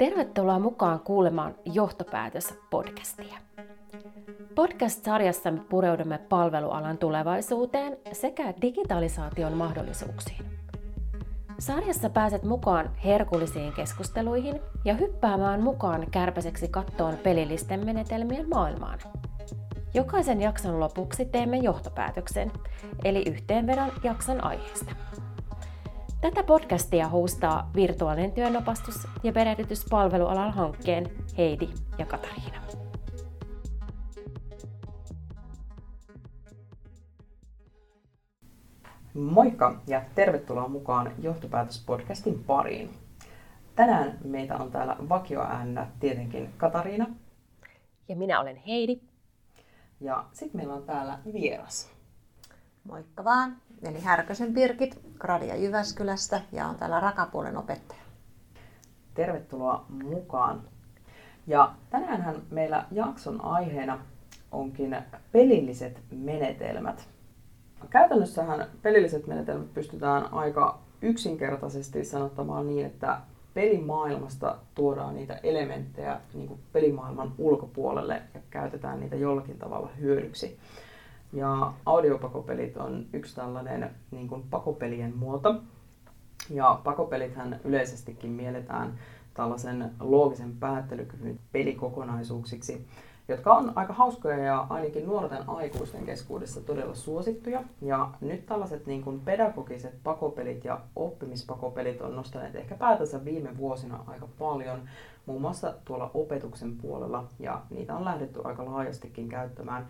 Tervetuloa mukaan kuulemaan Johtopäätös-podcastia. Podcast-sarjassa me pureudumme palvelualan tulevaisuuteen sekä digitalisaation mahdollisuuksiin. Sarjassa pääset mukaan herkullisiin keskusteluihin ja hyppäämään mukaan kärpäseksi kattoon pelillisten menetelmien maailmaan. Jokaisen jakson lopuksi teemme johtopäätöksen, eli yhteenvedon jakson aiheesta. Tätä podcastia hostaa virtuaalinen työnopastus ja perehdytyspalvelualan hankkeen Heidi ja Katariina. Moikka ja tervetuloa mukaan Johtopäätöspodcastin pariin. Tänään meitä on täällä vakioäännä tietenkin Katariina. Ja minä olen Heidi. Ja sitten meillä on täällä vieras. Moikka vaan. Eli Härkösen Pirkit, Gradia Jyväskylästä ja on täällä Rakapuolen opettaja. Tervetuloa mukaan. Ja tänäänhän meillä jakson aiheena onkin pelilliset menetelmät. Käytännössähän pelilliset menetelmät pystytään aika yksinkertaisesti sanottamaan niin, että pelimaailmasta tuodaan niitä elementtejä niin kuin pelimaailman ulkopuolelle ja käytetään niitä jollakin tavalla hyödyksi. Ja audiopakopelit on yksi tällainen niin kuin pakopelien muoto. Ja pakopelithän yleisestikin mielletään tällaisen loogisen päättelykyvyn pelikokonaisuuksiksi, jotka on aika hauskoja ja ainakin nuorten aikuisten keskuudessa todella suosittuja. Ja nyt tällaiset niin kuin pedagogiset pakopelit ja oppimispakopelit on nostaneet ehkä päätänsä viime vuosina aika paljon, muun muassa tuolla opetuksen puolella, ja niitä on lähdetty aika laajastikin käyttämään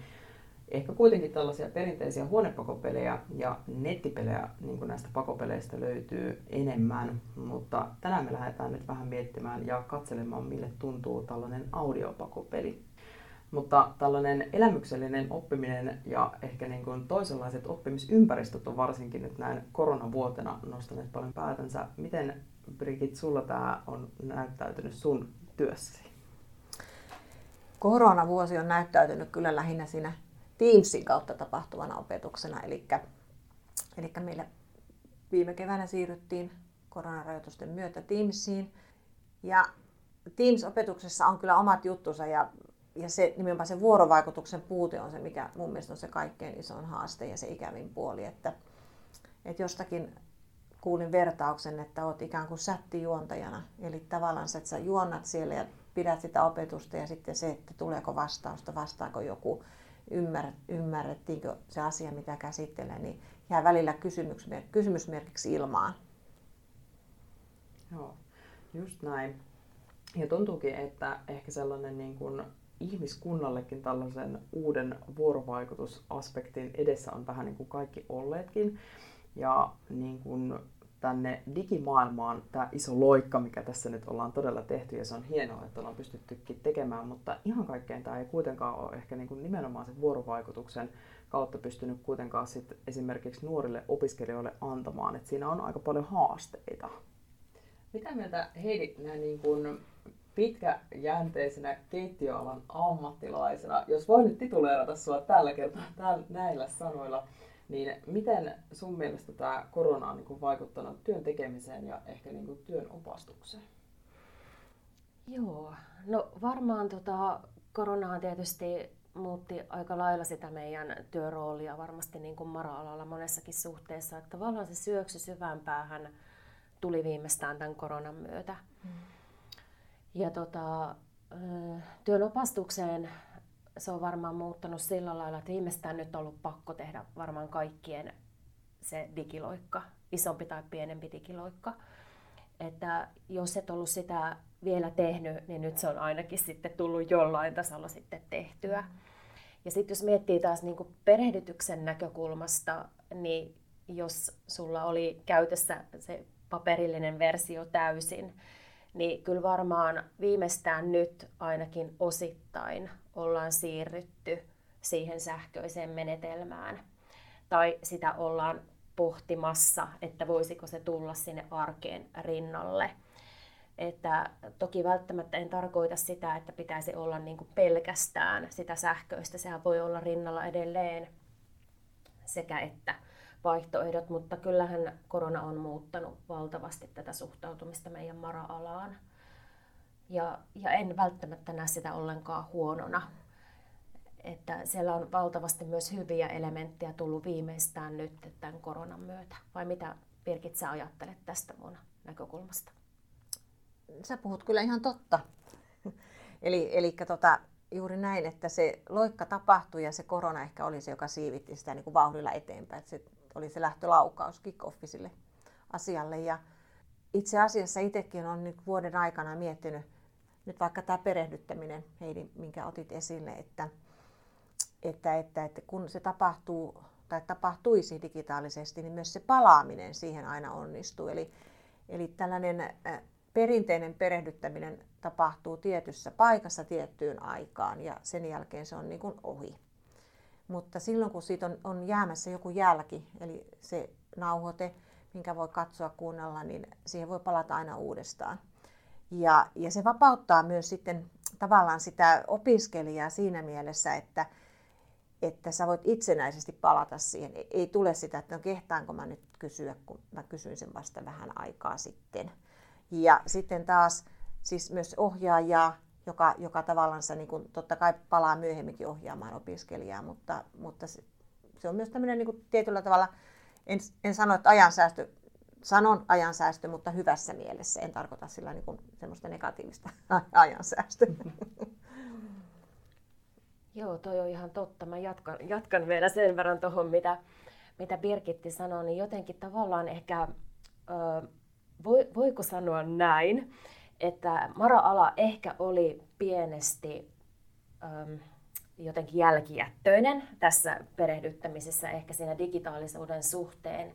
ehkä kuitenkin tällaisia perinteisiä huonepakopelejä ja nettipelejä niin näistä pakopeleistä löytyy enemmän, mutta tänään me lähdetään nyt vähän miettimään ja katselemaan, mille tuntuu tällainen audiopakopeli. Mutta tällainen elämyksellinen oppiminen ja ehkä niin kuin toisenlaiset oppimisympäristöt on varsinkin nyt näin koronavuotena nostaneet paljon päätänsä. Miten Brigit, sulla tämä on näyttäytynyt sun työssäsi? Koronavuosi on näyttäytynyt kyllä lähinnä siinä Teamsin kautta tapahtuvana opetuksena. Eli, eli meillä viime keväänä siirryttiin koronarajoitusten myötä Teamsiin. Ja Teams-opetuksessa on kyllä omat juttunsa ja, ja se, nimenomaan se vuorovaikutuksen puute on se, mikä mun mielestä on se kaikkein isoin haaste ja se ikävin puoli. Että, että jostakin kuulin vertauksen, että olet ikään kuin sättijuontajana. Eli tavallaan että sä juonnat siellä ja pidät sitä opetusta ja sitten se, että tuleeko vastausta, vastaako joku ymmär, ymmärrettiinkö se asia, mitä käsittelee, niin jää välillä kysymysmer- kysymysmerkiksi ilmaan. Joo, just näin. Ja tuntuukin, että ehkä sellainen niin kuin ihmiskunnallekin tällaisen uuden vuorovaikutusaspektin edessä on vähän niin kuin kaikki olleetkin. Ja niin kuin tänne digimaailmaan tämä iso loikka, mikä tässä nyt ollaan todella tehty, ja se on hienoa, että ollaan pystyttykin tekemään, mutta ihan kaikkeen tämä ei kuitenkaan ole ehkä niin kuin nimenomaan sen vuorovaikutuksen kautta pystynyt kuitenkaan sit esimerkiksi nuorille opiskelijoille antamaan, että siinä on aika paljon haasteita. Mitä mieltä Heidi näin niin kuin pitkäjänteisenä keittiöalan ammattilaisena, jos voin nyt tituleerata sinua tällä kertaa näillä sanoilla, niin miten sun mielestä tämä korona on niin vaikuttanut työn tekemiseen ja ehkä niin työn opastukseen? Joo, no varmaan tota, koronahan tietysti muutti aika lailla sitä meidän työroolia varmasti niin kuin mara-alalla monessakin suhteessa. Että tavallaan se syöksy syvään päähän tuli viimeistään tämän koronan myötä. Hmm. Ja tota, työn opastukseen se on varmaan muuttanut sillä lailla, että viimeistään nyt on ollut pakko tehdä varmaan kaikkien se digiloikka, isompi tai pienempi digiloikka. Että jos et ollut sitä vielä tehnyt, niin nyt se on ainakin sitten tullut jollain tasolla sitten tehtyä. Ja sitten jos miettii taas niin perehdytyksen näkökulmasta, niin jos sulla oli käytössä se paperillinen versio täysin, niin kyllä varmaan viimeistään nyt ainakin osittain ollaan siirrytty siihen sähköiseen menetelmään. Tai sitä ollaan pohtimassa, että voisiko se tulla sinne arkeen rinnalle. Että toki välttämättä en tarkoita sitä, että pitäisi olla niin kuin pelkästään sitä sähköistä. Sehän voi olla rinnalla edelleen sekä että vaihtoehdot, mutta kyllähän korona on muuttanut valtavasti tätä suhtautumista meidän mara-alaan. Ja, ja en välttämättä näe sitä ollenkaan huonona. Että siellä on valtavasti myös hyviä elementtejä tullut viimeistään nyt tämän koronan myötä. Vai mitä Birgit sä ajattelet tästä mun näkökulmasta? Sä puhut kyllä ihan totta. eli eli tota, juuri näin, että se loikka tapahtui ja se korona ehkä oli se, joka siivitti sitä niin kuin vauhdilla eteenpäin. Että se oli se lähtölaukaus kick-offisille asialle. Ja itse asiassa itsekin on nyt vuoden aikana miettinyt, nyt vaikka tämä perehdyttäminen, Heidi, minkä otit esille, että, että, että, että kun se tapahtuu tai tapahtuisi digitaalisesti, niin myös se palaaminen siihen aina onnistuu. Eli, eli tällainen perinteinen perehdyttäminen tapahtuu tietyssä paikassa tiettyyn aikaan ja sen jälkeen se on niin kuin ohi. Mutta silloin kun siitä on, on jäämässä joku jälki, eli se nauhoite, minkä voi katsoa, kuunnella, niin siihen voi palata aina uudestaan. Ja, ja se vapauttaa myös sitten tavallaan sitä opiskelijaa siinä mielessä, että, että sä voit itsenäisesti palata siihen. Ei tule sitä, että no kehtaanko mä nyt kysyä, kun mä kysyin sen vasta vähän aikaa sitten. Ja sitten taas siis myös ohjaajaa, joka, joka tavallaan niin kuin, totta kai palaa myöhemminkin ohjaamaan opiskelijaa, mutta, mutta se, se on myös tämmöinen niin kuin, tietyllä tavalla, en, en sano, että ajansäästö, sanon ajansäästö, mutta hyvässä mielessä. En tarkoita sillä niin kuin, semmoista negatiivista ajansäästöä. Joo, toi on ihan totta. Mä jatkan, jatkan vielä sen verran tuohon, mitä, mitä Birgitti sanoi, niin jotenkin tavallaan ehkä, ö, voi, voiko sanoa näin, että mara-ala ehkä oli pienesti ö, jotenkin jälkijättöinen tässä perehdyttämisessä, ehkä siinä digitaalisuuden suhteen,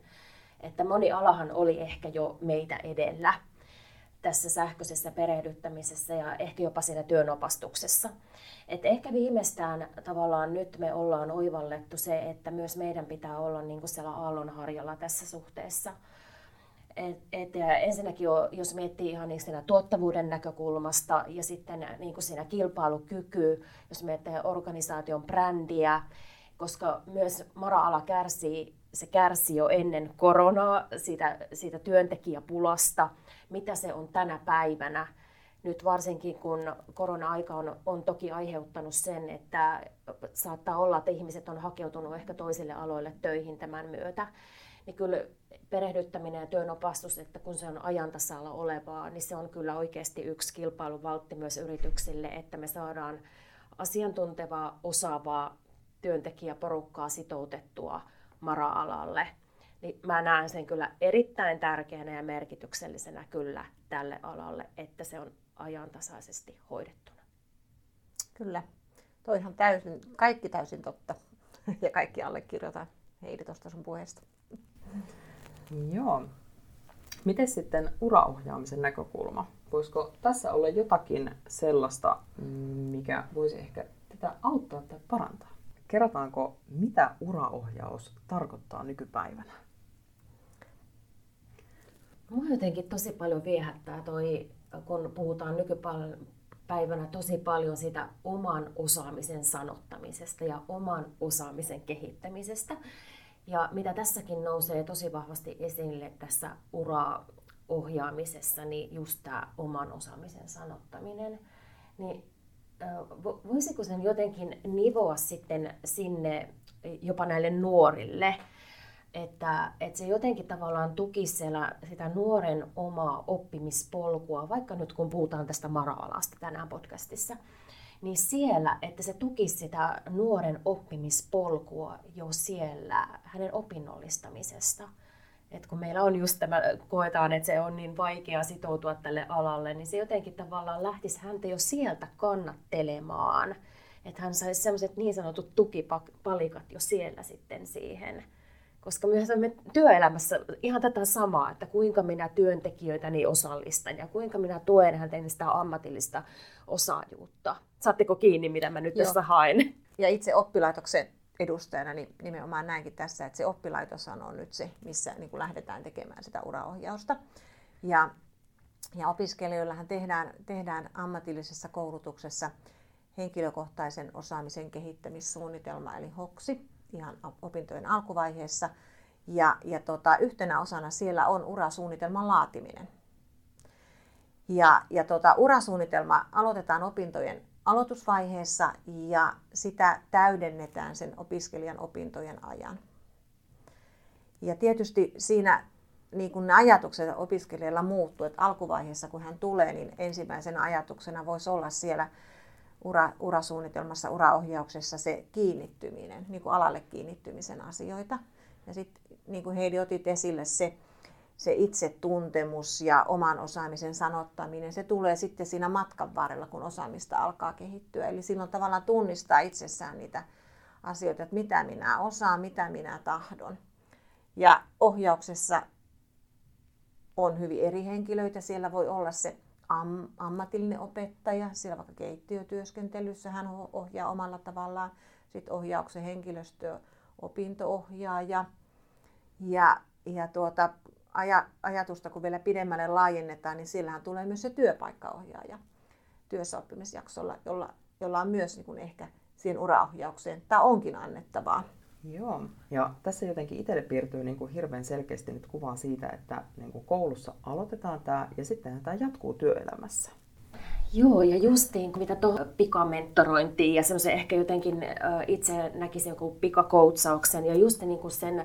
että moni alahan oli ehkä jo meitä edellä tässä sähköisessä perehdyttämisessä ja ehkä jopa siinä työnopastuksessa. Et ehkä viimeistään tavallaan nyt me ollaan oivallettu se, että myös meidän pitää olla niin kuin siellä aallonharjalla tässä suhteessa. Et, et, ensinnäkin jos miettii ihan niin siinä tuottavuuden näkökulmasta ja sitten niin kuin siinä kilpailukyky, jos miettii organisaation brändiä, koska myös mara-ala kärsii, se kärsi jo ennen koronaa siitä, siitä työntekijäpulasta, mitä se on tänä päivänä. Nyt varsinkin kun korona-aika on, on toki aiheuttanut sen, että saattaa olla, että ihmiset on hakeutunut ehkä toisille aloille töihin tämän myötä, niin kyllä perehdyttäminen ja työnopastus, että kun se on ajantasalla olevaa, niin se on kyllä oikeasti yksi kilpailuvaltti myös yrityksille, että me saadaan asiantuntevaa, osaavaa työntekijäporukkaa sitoutettua mara-alalle. Niin mä näen sen kyllä erittäin tärkeänä ja merkityksellisenä kyllä tälle alalle, että se on ajantasaisesti hoidettuna. Kyllä. Toihan täysin, kaikki täysin totta. Ja kaikki allekirjoitan Heidi tuosta sun puheesta. Joo. Miten sitten uraohjaamisen näkökulma? Voisiko tässä olla jotakin sellaista, mikä voisi ehkä tätä auttaa tai parantaa? Kerrotaanko, mitä uraohjaus tarkoittaa nykypäivänä? Mua jotenkin tosi paljon viehättää toi kun puhutaan nykypäivänä tosi paljon sitä oman osaamisen sanottamisesta ja oman osaamisen kehittämisestä. Ja mitä tässäkin nousee tosi vahvasti esille tässä uraa ohjaamisessa, niin just tämä oman osaamisen sanottaminen. Niin voisiko sen jotenkin nivoa sitten sinne jopa näille nuorille, että, että se jotenkin tavallaan tuki siellä sitä nuoren omaa oppimispolkua, vaikka nyt kun puhutaan tästä mara-alasta tänään podcastissa, niin siellä, että se tukisi sitä nuoren oppimispolkua jo siellä hänen opinnollistamisesta. Et kun meillä on just tämä, koetaan, että se on niin vaikea sitoutua tälle alalle, niin se jotenkin tavallaan lähtisi häntä jo sieltä kannattelemaan. Että hän saisi sellaiset niin sanotut tukipalikat jo siellä sitten siihen koska myös me työelämässä ihan tätä samaa, että kuinka minä työntekijöitäni osallistan ja kuinka minä tuen häntä sitä ammatillista osaajuutta. Saatteko kiinni, mitä mä nyt Joo. tässä haen? Ja itse oppilaitoksen edustajana niin nimenomaan näinkin tässä, että se oppilaitos on nyt se, missä niin kuin lähdetään tekemään sitä uraohjausta. Ja, ja opiskelijoillahan tehdään, tehdään ammatillisessa koulutuksessa henkilökohtaisen osaamisen kehittämissuunnitelma, eli HOKSI, ihan opintojen alkuvaiheessa. Ja, ja tota, yhtenä osana siellä on urasuunnitelman laatiminen. Ja, ja tota, urasuunnitelma aloitetaan opintojen aloitusvaiheessa ja sitä täydennetään sen opiskelijan opintojen ajan. Ja tietysti siinä niin kun ne ajatukset opiskelijalla muuttuu, että alkuvaiheessa kun hän tulee, niin ensimmäisenä ajatuksena voisi olla siellä ura, urasuunnitelmassa, uraohjauksessa se kiinnittyminen, niin kuin alalle kiinnittymisen asioita. Ja sitten niin kuin Heidi otit esille se, se itsetuntemus ja oman osaamisen sanottaminen, se tulee sitten siinä matkan varrella, kun osaamista alkaa kehittyä. Eli silloin tavallaan tunnistaa itsessään niitä asioita, että mitä minä osaan, mitä minä tahdon. Ja ohjauksessa on hyvin eri henkilöitä. Siellä voi olla se am, ammatillinen opettaja, siellä vaikka keittiötyöskentelyssä hän ohjaa omalla tavallaan. Sitten ohjauksen henkilöstö, opintoohjaaja. Ja, ja tuota, aja, ajatusta kun vielä pidemmälle laajennetaan, niin sillähän tulee myös se työpaikkaohjaaja työssäoppimisjaksolla, jolla, jolla on myös niin kuin ehkä siihen uraohjaukseen, tämä onkin annettavaa. Joo, ja tässä jotenkin itselle piirtyy niin kuin hirveän selkeästi nyt kuvaa siitä, että niin kuin koulussa aloitetaan tämä ja sitten tämä jatkuu työelämässä. Joo, ja justiin kun mitä tuohon pikamentorointiin ja semmoisen ehkä jotenkin itse näkisin joku pikakoutsauksen ja just niin kuin sen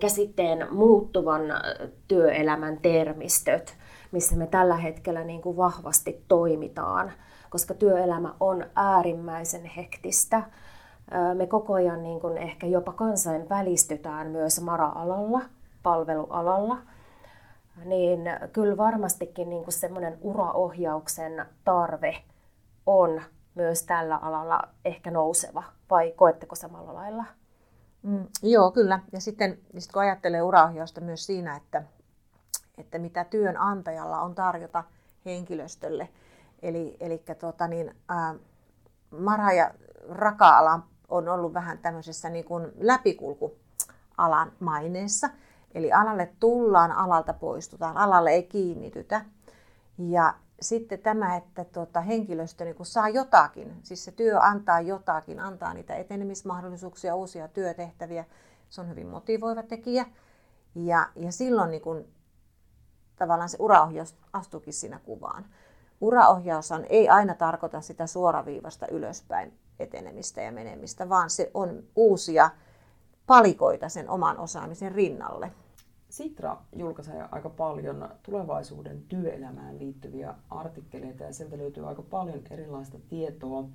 käsitteen muuttuvan työelämän termistöt, missä me tällä hetkellä niin kuin vahvasti toimitaan, koska työelämä on äärimmäisen hektistä me koko ajan niin kuin ehkä jopa kansainvälistytään myös mara-alalla, palvelualalla, niin kyllä varmastikin niin kuin semmoinen uraohjauksen tarve on myös tällä alalla ehkä nouseva, vai koetteko samalla lailla? Mm, joo, kyllä. Ja sitten sit kun ajattelee uraohjausta myös siinä, että, että mitä työnantajalla on tarjota henkilöstölle. Eli, eli tota niin, ää, Mara- ja Raka-alan on ollut vähän tämmöisessä niin kuin läpikulkualan maineessa. Eli alalle tullaan, alalta poistutaan, alalle ei kiinnitytä. Ja sitten tämä, että tuota, henkilöstö niin kun saa jotakin, siis se työ antaa jotakin, antaa niitä etenemismahdollisuuksia, uusia työtehtäviä, se on hyvin motivoiva tekijä. Ja, ja silloin niin kun, tavallaan se uraohjaus astuukin siinä kuvaan. Uraohjaus ei aina tarkoita sitä suoraviivasta ylöspäin etenemistä ja menemistä, vaan se on uusia palikoita sen oman osaamisen rinnalle. Sitra julkaisee aika paljon tulevaisuuden työelämään liittyviä artikkeleita ja sieltä löytyy aika paljon erilaista tietoa.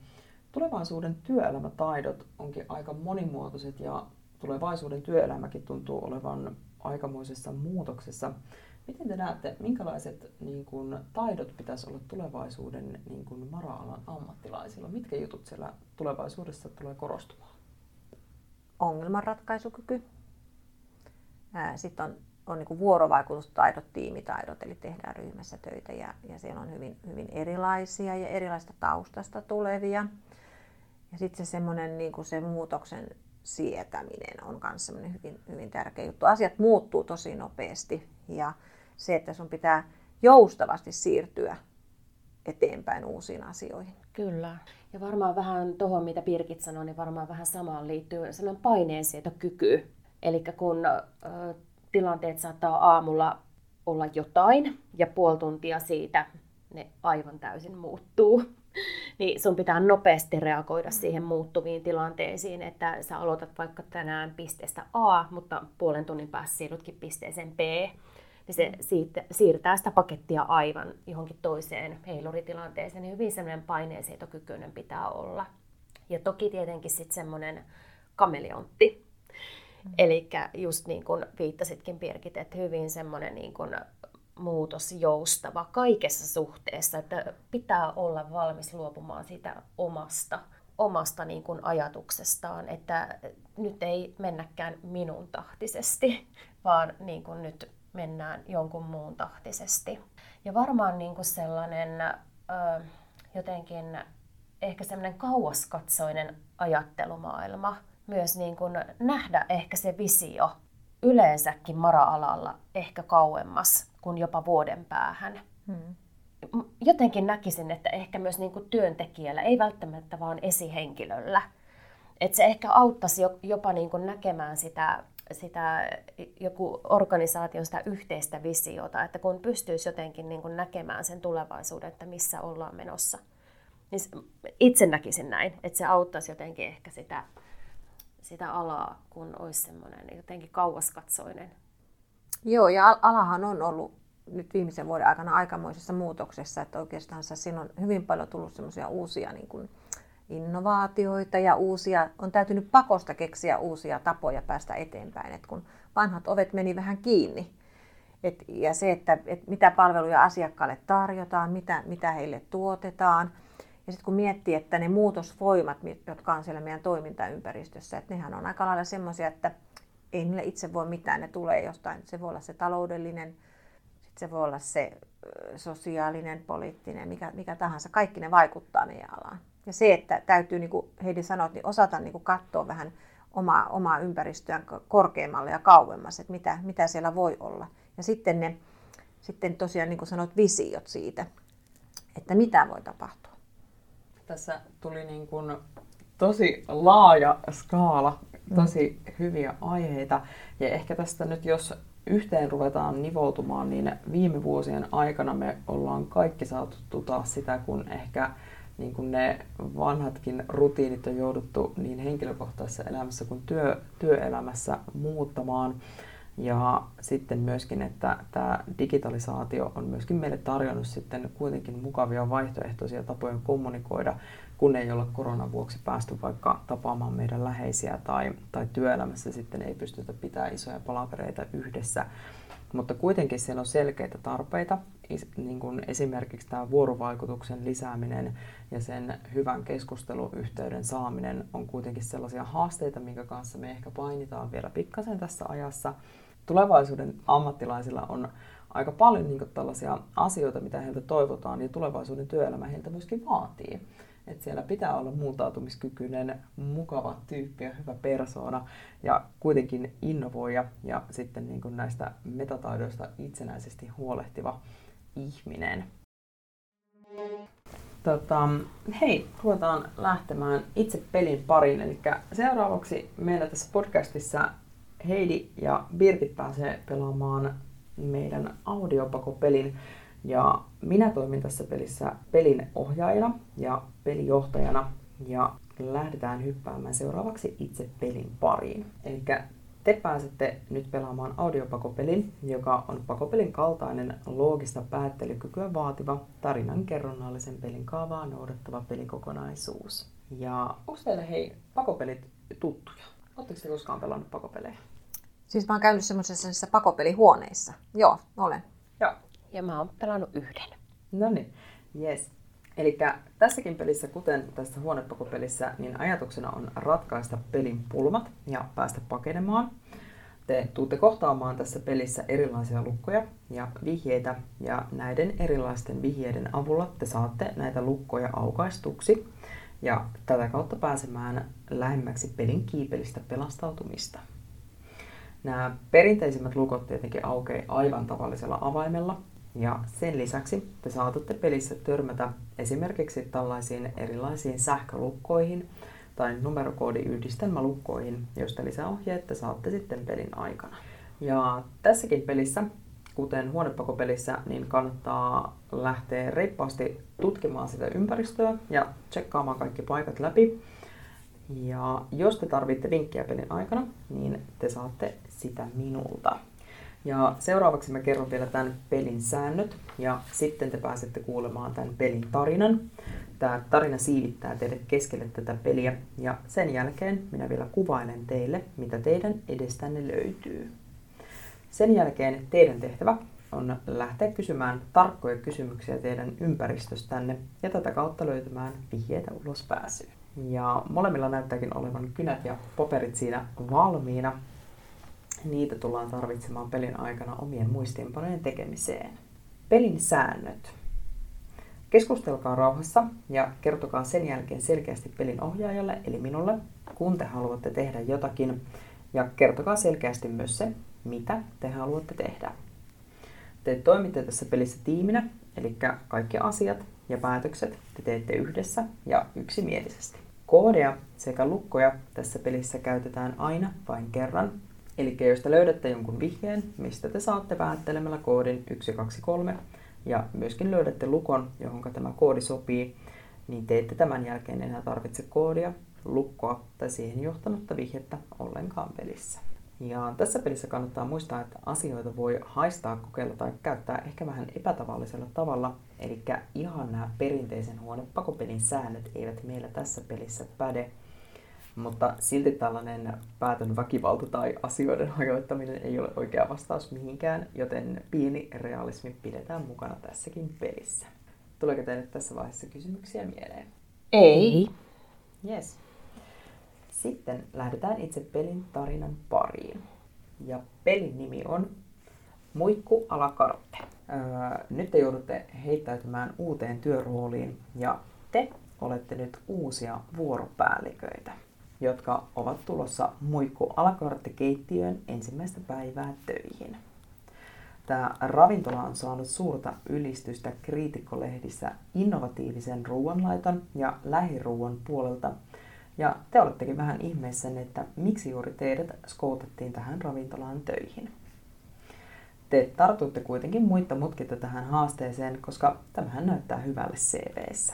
Tulevaisuuden työelämätaidot onkin aika monimuotoiset ja tulevaisuuden työelämäkin tuntuu olevan aikamoisessa muutoksessa. Miten te näette, minkälaiset niin kuin, taidot pitäisi olla tulevaisuuden niin kuin, mara-alan ammattilaisilla? Mitkä jutut siellä tulevaisuudessa tulee korostumaan? Ongelmanratkaisukyky. Sitten on, on niin vuorovaikutustaidot, tiimitaidot, eli tehdään ryhmässä töitä ja, ja siellä on hyvin, hyvin erilaisia ja erilaista taustasta tulevia. Ja sitten se semmoinen niin se muutoksen sietäminen on myös hyvin, hyvin tärkeä juttu. Asiat muuttuu tosi nopeasti ja se, että sun pitää joustavasti siirtyä eteenpäin uusiin asioihin. Kyllä. Ja varmaan vähän tuohon, mitä Pirkit sanoi, niin varmaan vähän samaan liittyy sellainen paineensietokyky. Eli kun ö, tilanteet saattaa aamulla olla jotain ja puoli tuntia siitä ne aivan täysin muuttuu, niin sun pitää nopeasti reagoida siihen muuttuviin tilanteisiin, että sä aloitat vaikka tänään pisteestä A, mutta puolen tunnin päässä siirrytkin pisteeseen B niin se siitä, siirtää sitä pakettia aivan johonkin toiseen heiluritilanteeseen. Niin hyvin semmoinen paineensietokykyinen pitää olla. Ja toki tietenkin sitten semmoinen kameleontti. Eli just niin kuin viittasitkin Pirkit, että hyvin semmoinen niin kuin muutosjoustava kaikessa suhteessa, että pitää olla valmis luopumaan siitä omasta, omasta niin kuin ajatuksestaan, että nyt ei mennäkään minun tahtisesti, vaan niin kuin nyt mennään jonkun muun tahtisesti. Ja varmaan niin kuin sellainen ö, jotenkin ehkä sellainen kauaskatsoinen ajattelumaailma, myös niin kuin nähdä ehkä se visio yleensäkin mara-alalla ehkä kauemmas kuin jopa vuoden päähän. Hmm. Jotenkin näkisin, että ehkä myös niin kuin työntekijällä, ei välttämättä vaan esihenkilöllä, että se ehkä auttaisi jopa niin kuin näkemään sitä sitä joku organisaation sitä yhteistä visiota, että kun pystyisi jotenkin niin kuin näkemään sen tulevaisuuden, että missä ollaan menossa. Niin itse näkisin näin, että se auttaisi jotenkin ehkä sitä, sitä alaa, kun olisi semmoinen jotenkin kauaskatsoinen. Joo, ja alahan on ollut nyt viimeisen vuoden aikana aikamoisessa muutoksessa, että oikeastaan siinä on hyvin paljon tullut semmoisia uusia niin kuin, innovaatioita ja uusia, on täytynyt pakosta keksiä uusia tapoja päästä eteenpäin, että kun vanhat ovet meni vähän kiinni. Et, ja se, että et mitä palveluja asiakkaalle tarjotaan, mitä, mitä heille tuotetaan. Ja sitten kun miettii, että ne muutosvoimat, jotka on siellä meidän toimintaympäristössä, että nehän on aika lailla semmoisia, että ei niille itse voi mitään, ne tulee jostain. Se voi olla se taloudellinen, sit se voi olla se sosiaalinen, poliittinen, mikä, mikä tahansa. Kaikki ne vaikuttaa meidän alaan. Ja se, että täytyy, niin kuin Heidi sanoi, niin osata niin kuin katsoa vähän omaa, omaa ympäristöään korkeammalle ja kauemmas, että mitä, mitä siellä voi olla. Ja sitten ne, sitten tosiaan niin kuin sanoit, visiot siitä, että mitä voi tapahtua. Tässä tuli niin kuin tosi laaja skaala, tosi mm. hyviä aiheita. Ja ehkä tästä nyt, jos yhteen ruvetaan nivoutumaan, niin viime vuosien aikana me ollaan kaikki saatu tuta sitä, kun ehkä niin kuin ne vanhatkin rutiinit on jouduttu niin henkilökohtaisessa elämässä kuin työ, työelämässä muuttamaan. Ja sitten myöskin, että tämä digitalisaatio on myöskin meille tarjonnut sitten kuitenkin mukavia vaihtoehtoisia tapoja kommunikoida, kun ei olla koronan vuoksi päästy vaikka tapaamaan meidän läheisiä tai, tai työelämässä sitten ei pystytä pitämään isoja palavereita yhdessä. Mutta kuitenkin siellä on selkeitä tarpeita, niin kuin esimerkiksi tämä vuorovaikutuksen lisääminen ja sen hyvän keskusteluyhteyden saaminen on kuitenkin sellaisia haasteita, minkä kanssa me ehkä painitaan vielä pikkasen tässä ajassa. Tulevaisuuden ammattilaisilla on aika paljon niin tällaisia asioita, mitä heiltä toivotaan, ja tulevaisuuden työelämä heiltä myöskin vaatii. Että siellä pitää olla muutautumiskykyinen, mukava tyyppi ja hyvä persoona ja kuitenkin innovoija ja sitten niin kuin näistä metataidoista itsenäisesti huolehtiva ihminen. Tota, hei, ruvetaan lähtemään itse pelin pariin. Eli seuraavaksi meillä tässä podcastissa Heidi ja Birgit pääsee pelaamaan meidän audiopakopelin. Ja minä toimin tässä pelissä pelin ohjaajana ja pelijohtajana. Ja lähdetään hyppäämään seuraavaksi itse pelin pariin. Eli te pääsette nyt pelaamaan audiopakopelin, joka on pakopelin kaltainen loogista päättelykykyä vaativa tarinan kerronnallisen pelin kaavaa noudattava pelikokonaisuus. Ja onko teille hei pakopelit tuttuja? Oletteko te koskaan pelannut pakopelejä? Siis mä oon käynyt semmoisessa pakopelihuoneissa. Joo, olen. Ja mä oon pelannut yhden. No niin, yes. Eli tässäkin pelissä, kuten tässä huonepakopelissä, niin ajatuksena on ratkaista pelin pulmat ja päästä pakenemaan. Te tuutte kohtaamaan tässä pelissä erilaisia lukkoja ja vihjeitä, ja näiden erilaisten vihjeiden avulla te saatte näitä lukkoja aukaistuksi ja tätä kautta pääsemään lähemmäksi pelin kiipelistä pelastautumista. Nämä perinteisimmät lukot tietenkin aukeaa aivan tavallisella avaimella, ja sen lisäksi te saatatte pelissä törmätä esimerkiksi tällaisiin erilaisiin sähkölukkoihin tai numerokoodiyhdistelmälukkoihin, joista lisäohjeet te saatte sitten pelin aikana. Ja tässäkin pelissä, kuten huonepakopelissä, niin kannattaa lähteä reippaasti tutkimaan sitä ympäristöä ja tsekkaamaan kaikki paikat läpi. Ja jos te tarvitte vinkkiä pelin aikana, niin te saatte sitä minulta. Ja seuraavaksi mä kerron vielä tämän pelin säännöt ja sitten te pääsette kuulemaan tämän pelin tarinan. Tämä tarina siivittää teidät keskelle tätä peliä ja sen jälkeen minä vielä kuvailen teille, mitä teidän edestänne löytyy. Sen jälkeen teidän tehtävä on lähteä kysymään tarkkoja kysymyksiä teidän ympäristöstänne ja tätä kautta löytämään vihjeitä ulos pääsyyn. Ja molemmilla näyttääkin olevan kynät ja paperit siinä valmiina, Niitä tullaan tarvitsemaan pelin aikana omien muistiinpanojen tekemiseen. Pelin säännöt. Keskustelkaa rauhassa ja kertokaa sen jälkeen selkeästi pelin ohjaajalle, eli minulle, kun te haluatte tehdä jotakin. Ja kertokaa selkeästi myös se, mitä te haluatte tehdä. Te toimitte tässä pelissä tiiminä, eli kaikki asiat ja päätökset te teette yhdessä ja yksimielisesti. Koodeja sekä lukkoja tässä pelissä käytetään aina vain kerran Eli jos te löydätte jonkun vihjeen, mistä te saatte päättelemällä koodin 123 ja myöskin löydätte lukon, johon tämä koodi sopii, niin te ette tämän jälkeen enää tarvitse koodia, lukkoa tai siihen johtanutta vihjettä ollenkaan pelissä. Ja tässä pelissä kannattaa muistaa, että asioita voi haistaa, kokeilla tai käyttää ehkä vähän epätavallisella tavalla. Eli ihan nämä perinteisen huonepakopelin säännöt eivät meillä tässä pelissä päde. Mutta silti tällainen päätön väkivalta tai asioiden hajoittaminen ei ole oikea vastaus mihinkään, joten pieni realismi pidetään mukana tässäkin pelissä. Tuleeko teille tässä vaiheessa kysymyksiä mieleen? Ei. Yes. Sitten lähdetään itse pelin tarinan pariin. Ja pelin nimi on Muikku alakarte. Öö, nyt te joudutte heittäytymään uuteen työrooliin ja te olette nyt uusia vuoropäälliköitä, jotka ovat tulossa Muikku alakarttikeittiöön ensimmäistä päivää töihin. Tämä ravintola on saanut suurta ylistystä kriitikkolehdissä innovatiivisen ruoanlaiton ja lähiruuan puolelta – ja te olettekin vähän ihmeissänne, että miksi juuri teidät skoutattiin tähän ravintolaan töihin. Te tartutte kuitenkin muita mutkita tähän haasteeseen, koska tämähän näyttää hyvälle CVssä.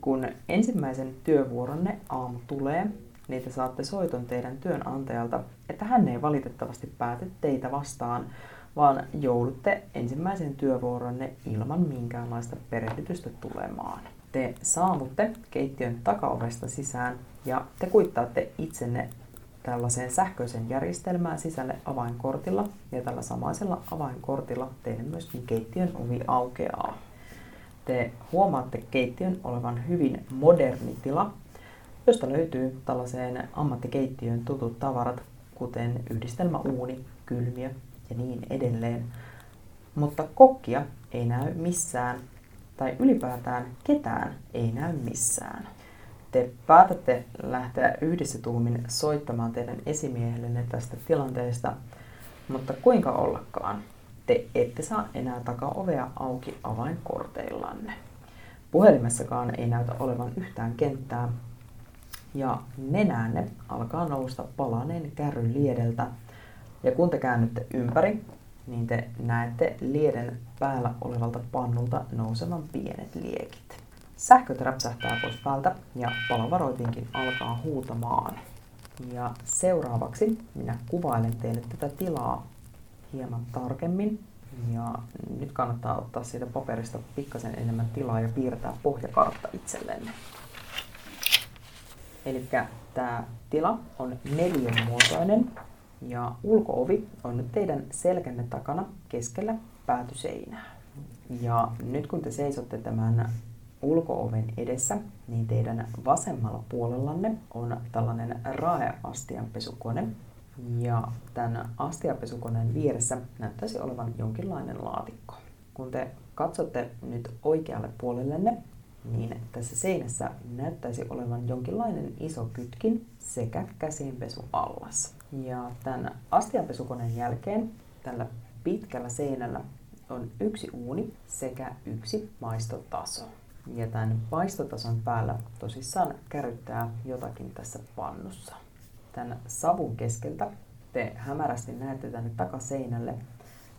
Kun ensimmäisen työvuoronne aamu tulee, niin te saatte soiton teidän työnantajalta, että hän ei valitettavasti pääte teitä vastaan, vaan joudutte ensimmäisen työvuoronne ilman minkäänlaista perehdytystä tulemaan. Te saavutte keittiön takaovesta sisään ja te kuittaatte itsenne tällaiseen sähköiseen järjestelmään sisälle avainkortilla ja tällä samaisella avainkortilla teille myöskin keittiön ovi aukeaa. Te huomaatte keittiön olevan hyvin moderni tila, josta löytyy tällaiseen ammattikeittiön tutut tavarat, kuten yhdistelmäuuni, kylmiö ja niin edelleen. Mutta kokkia ei näy missään, tai ylipäätään ketään ei näy missään te päätätte lähteä yhdessä tuumin soittamaan teidän esimiehellenne tästä tilanteesta, mutta kuinka ollakaan, te ette saa enää takaovea auki avainkorteillanne. Puhelimessakaan ei näytä olevan yhtään kenttää, ja nenänne alkaa nousta palaneen kärryn liedeltä, ja kun te käännytte ympäri, niin te näette lieden päällä olevalta pannulta nousevan pienet liekit. Sähköt räpsähtää pois päältä ja palovaroitinkin alkaa huutamaan. Ja seuraavaksi minä kuvailen teille tätä tilaa hieman tarkemmin. Ja nyt kannattaa ottaa siitä paperista pikkasen enemmän tilaa ja piirtää pohjakartta itsellenne. Eli tämä tila on neliönmuotoinen ja ulkoovi on nyt teidän selkänne takana keskellä päätyseinää. Ja nyt kun te seisotte tämän ulkooven edessä, niin teidän vasemmalla puolellanne on tällainen raeastianpesukone. Ja tämän astiapesukoneen vieressä näyttäisi olevan jonkinlainen laatikko. Kun te katsotte nyt oikealle puolellenne, niin tässä seinässä näyttäisi olevan jonkinlainen iso kytkin sekä käsienpesuallas. Ja tämän astianpesukoneen jälkeen tällä pitkällä seinällä on yksi uuni sekä yksi maistotaso. Ja tämän paistotason päällä tosissaan kärryttää jotakin tässä pannussa. Tämän savun keskeltä te hämärästi näette tänne takaseinälle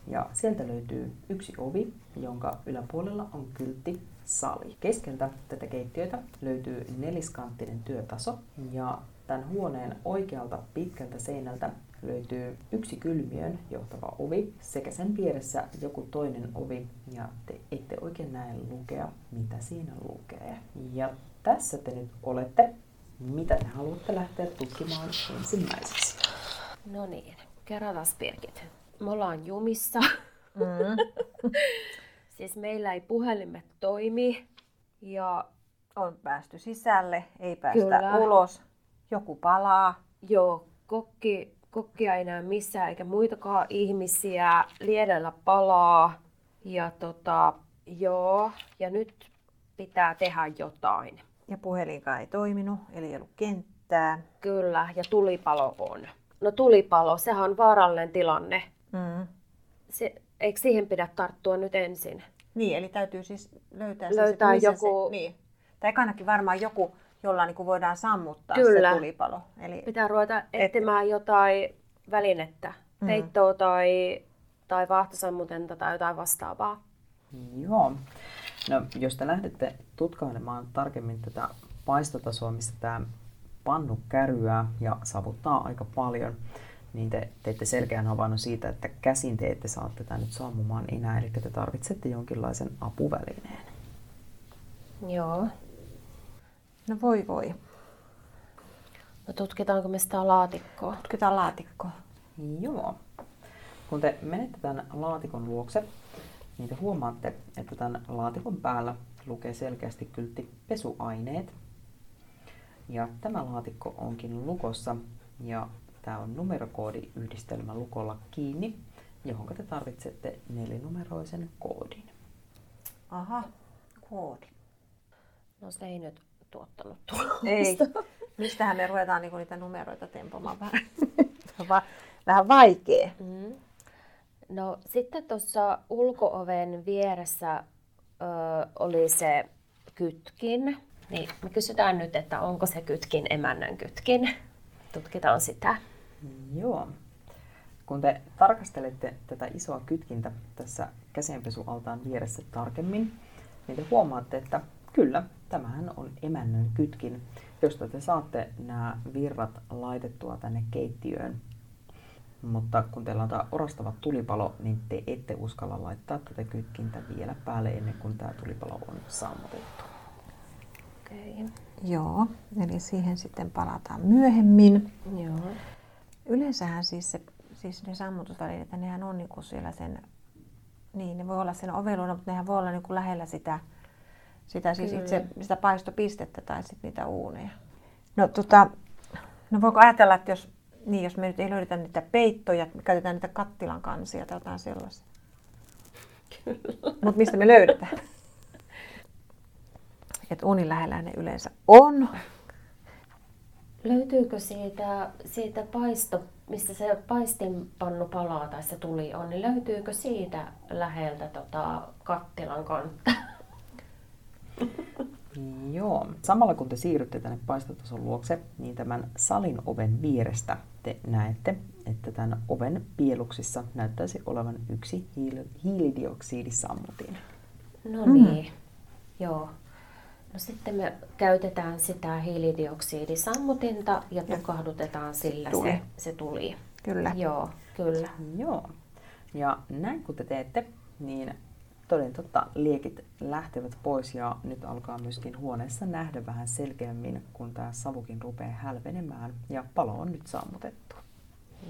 ja sieltä löytyy yksi ovi, jonka yläpuolella on kyltti sali. Keskeltä tätä keittiötä löytyy neliskanttinen työtaso ja tämän huoneen oikealta pitkältä seinältä löytyy yksi kylmiön johtava ovi sekä sen vieressä joku toinen ovi ja te ette oikein näe lukea, mitä siinä lukee. Ja tässä te nyt olette. Mitä te haluatte lähteä tutkimaan ensimmäiseksi? No niin, kerrataan Birgit. Me ollaan jumissa. Mm. siis meillä ei puhelimet toimi ja on päästy sisälle, ei päästä Kyllä. ulos, joku palaa. Joo, kokki kokkia ei näe missään eikä muitakaan ihmisiä. Liedellä palaa. Ja tota, joo, ja nyt pitää tehdä jotain. Ja puhelinkaan ei toiminut, eli ei ollut kenttää. Kyllä, ja tulipalo on. No tulipalo, sehän on vaarallinen tilanne. Mm. Se, eikö siihen pidä tarttua nyt ensin? Niin, eli täytyy siis löytää, löytää se, joku... Se, niin. Tai ainakin varmaan joku jolla niin kuin voidaan sammuttaa Kyllä. se tulipalo. Eli Pitää ruveta etsimään et... jotain välinettä, Mm. peittoa tai, tai vaahtosammutenta tai jotain vastaavaa. Joo. No, jos te lähdette tutkailemaan tarkemmin tätä paistotasoa, missä tämä pannu käryää ja savuttaa aika paljon, niin te teette selkeän havainnon siitä, että käsin te ette saa tätä nyt sammumaan enää, eli te tarvitsette jonkinlaisen apuvälineen. Joo. No voi voi. No tutkitaanko me sitä laatikkoa? Tutkitaan laatikkoa. Joo. Kun te menette tämän laatikon luokse, niin te huomaatte, että tämän laatikon päällä lukee selkeästi kyltti pesuaineet. Ja tämä laatikko onkin lukossa ja tämä on numerokoodiyhdistelmä lukolla kiinni, johon te tarvitsette nelinumeroisen koodin. Aha, koodi. No se ei nyt tuottanut tulosta. Ei. Mistähän me ruvetaan niinku niitä numeroita tempomaan vähän. Va- vähän vaikea. Mm. No sitten tuossa ulkooven vieressä ö, oli se kytkin. Niin me kysytään nyt, että onko se kytkin emännän kytkin. Tutkitaan sitä. Joo. Kun te tarkastelette tätä isoa kytkintä tässä käsienpesualtaan vieressä tarkemmin, niin te huomaatte, että kyllä, tämähän on emännön kytkin, josta te saatte nämä virrat laitettua tänne keittiöön. Mutta kun teillä on tämä orastava tulipalo, niin te ette uskalla laittaa tätä kytkintä vielä päälle ennen kuin tämä tulipalo on sammutettu. Okei. Joo, eli siihen sitten palataan myöhemmin. Joo. Yleensähän siis, se, siis ne sammutusvälineet, nehän on niinku siellä sen, niin ne voi olla sen oveluuna, mutta nehän voi olla niinku lähellä sitä, sitä, siis Kyllä. itse, sitä paistopistettä tai sitten niitä uuneja. No, tota, no voiko ajatella, että jos, niin, jos me nyt ei löydetä niitä peittoja, me käytetään niitä kattilan kansia tai jotain sellaisia. Mutta mistä me löydetään? Et uunin lähellä ne yleensä on. Löytyykö siitä, siitä paisto, mistä se paistinpannu palaa tai se tuli on, niin löytyykö siitä läheltä tota kattilan kantta? Joo. Samalla kun te siirrytte tänne paistotason luokse, niin tämän salin oven vierestä te näette, että tämän oven pieluksissa näyttäisi olevan yksi hiil- hiilidioksidisammutin. No Mm. niin, joo. No sitten me käytetään sitä hiilidioksidisammutinta ja tukahdutetaan sillä Tuli. se, se tuli. Kyllä. Joo, kyllä. Joo. Ja näin kun te teette, niin toden totta liekit lähtevät pois ja nyt alkaa myöskin huoneessa nähdä vähän selkeämmin, kun tämä savukin rupeaa hälvenemään ja palo on nyt sammutettu.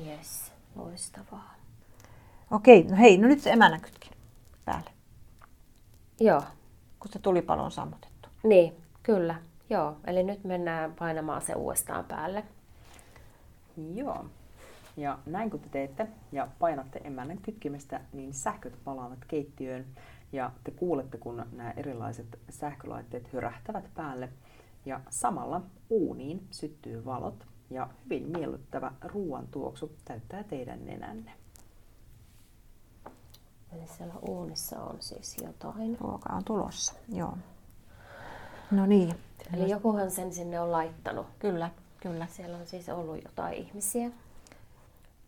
Yes, loistavaa. Okei, no hei, no nyt se emännäkytkin päälle, Joo, kun se tulipalo on sammutettu. Niin, kyllä. Joo, eli nyt mennään painamaan se uudestaan päälle. Joo. Ja näin kun te teette ja painatte emännän kytkimestä, niin sähköt palaavat keittiöön ja te kuulette, kun nämä erilaiset sähkölaitteet hyrähtävät päälle. Ja samalla uuniin syttyy valot ja hyvin miellyttävä ruoan tuoksu täyttää teidän nenänne. Eli siellä uunissa on siis jotain. Ruoka on tulossa, joo. No niin, Eli jokuhan sen sinne on laittanut. kyllä, kyllä. Siellä on siis ollut jotain ihmisiä.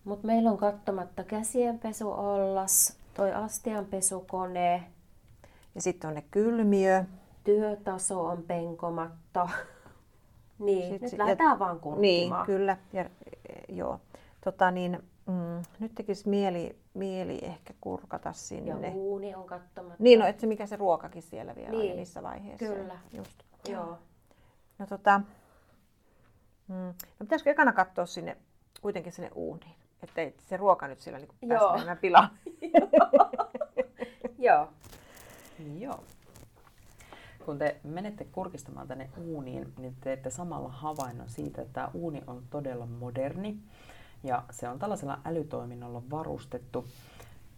Mutta meillä on kattomatta käsienpesuollas, toi astianpesukone, Ja sitten on ne kylmiö. työtaso on penkomatta. niin, Sit nyt lähdetään ja- vaan kurkkimaan. Niin, kyllä. Ja, e, joo. Tota niin, mm, nyt tekisi mieli, mieli ehkä kurkata sinne. Ja uuni on kattomatta. Niin, no, että se mikä se ruokakin siellä vielä on Niin, ja missä vaiheessa. kyllä. Just. Joo. No tota, mm, no pitäisikö ekana katsoa sinne, kuitenkin sinne uuniin, että ei se ruoka nyt siellä niin pääse menemään pilaan. Joo. Joo. Kun te menette kurkistamaan tänne uuniin, niin teette samalla havainnon siitä, että tämä uuni on todella moderni ja se on tällaisella älytoiminnolla varustettu.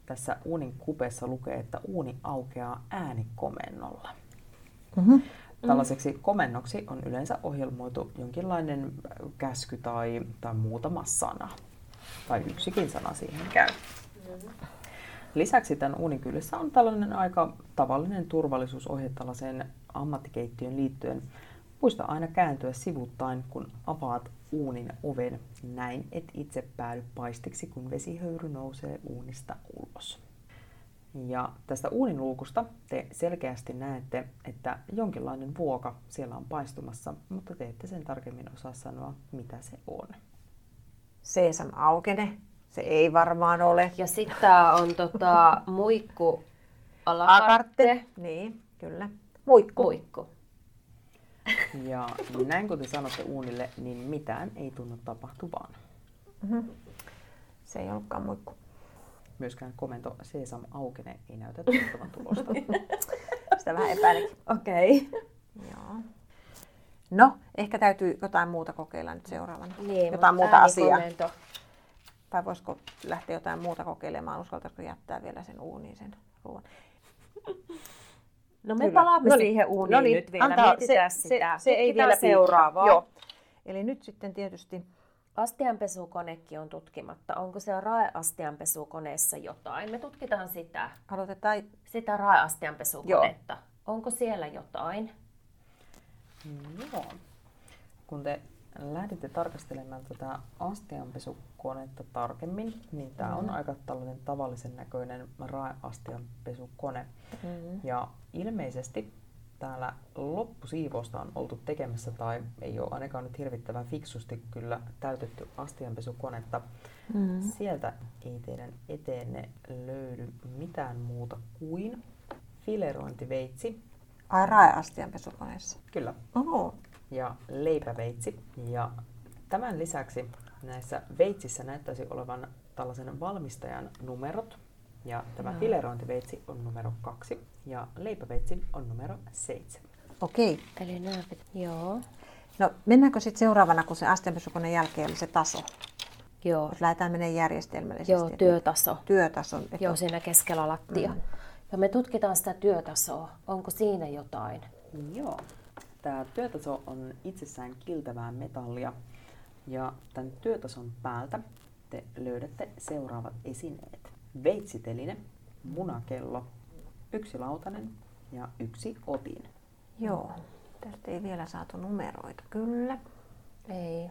Tässä uunin kupeessa lukee, että uuni aukeaa äänikomennolla. Mm-hmm. Tällaiseksi komennoksi on yleensä ohjelmoitu jonkinlainen käsky tai, tai muutama sana. Tai yksikin sana siihen käy. Lisäksi tämän uunin kyljessä on tällainen aika tavallinen turvallisuusohje tällaiseen ammattikeittiön liittyen. Muista aina kääntyä sivuttain, kun avaat uunin oven. Näin et itse päädy paistiksi, kun vesihöyry nousee uunista ulos. Ja tästä uunin luukusta te selkeästi näette, että jonkinlainen vuoka siellä on paistumassa, mutta te ette sen tarkemmin osaa sanoa, mitä se on. Seesam aukene. Se ei varmaan ole. Ja sitten on tota, muikku alakarte. Niin, kyllä. Muikku. Muikku. Ja näin kun te sanotte uunille, niin mitään ei tunnu tapahtuvan. Mm-hmm. Se ei ollutkaan muikku. Myöskään komento Sesam aukene ei näytä tuottavan tulosta. Sitä vähän epäilinkin. Okei. Okay. Joo. No, ehkä täytyy jotain muuta kokeilla nyt seuraavana. Niin, jotain muuta asiaa. äänikomento. Tai voisiko lähteä jotain muuta kokeilemaan? Uskaltaisiko jättää vielä sen uuniin sen ruoan? No me Kyllä. palaamme No niin. siihen uuniin No niin, nyt vielä. antaa- Mietitään se, sitä. Se, se ei vielä seuraavaa. Joo. Eli nyt sitten tietysti Astianpesukonekin on tutkimatta. Onko siellä raeastianpesukoneessa jotain? Me tutkitaan sitä, aloitetaan. sitä raeastianpesukonetta. Onko siellä jotain? Joo. Kun te lähditte tarkastelemaan tätä astianpesukonetta tarkemmin, niin tämä on aika tällainen tavallisen näköinen raeastianpesukone. Mm-hmm. Ja ilmeisesti täällä loppusiivousta on oltu tekemässä tai ei ole ainakaan nyt hirvittävän fiksusti kyllä täytetty astianpesukonetta. Mm-hmm. Sieltä ei teidän eteenne löydy mitään muuta kuin filerointiveitsi, Ai raeastian pesukoneessa. kyllä, Oho. Ja leipäveitsi. Ja tämän lisäksi näissä veitsissä näyttäisi olevan tällaisen valmistajan numerot. Ja tämä Joo. filerointiveitsi on numero kaksi ja leipäveitsi on numero seitsemän. Okei. Eli nämä pit... Joo. No mennäänkö sitten seuraavana, kun se astianpesukoneen jälkeen oli se taso? Joo. Jos lähdetään menemään järjestelmällisesti. Joo, työtaso. Työtason. että Joo, siinä keskellä lattia. Mm. Ja me tutkitaan sitä työtasoa. Onko siinä jotain? Joo. Tämä työtaso on itsessään kiltävää metallia ja tämän työtason päältä te löydätte seuraavat esineet. Veitsiteline, munakello, yksi lautanen ja yksi otin. Joo. Tästä ei vielä saatu numeroita, kyllä. Ei.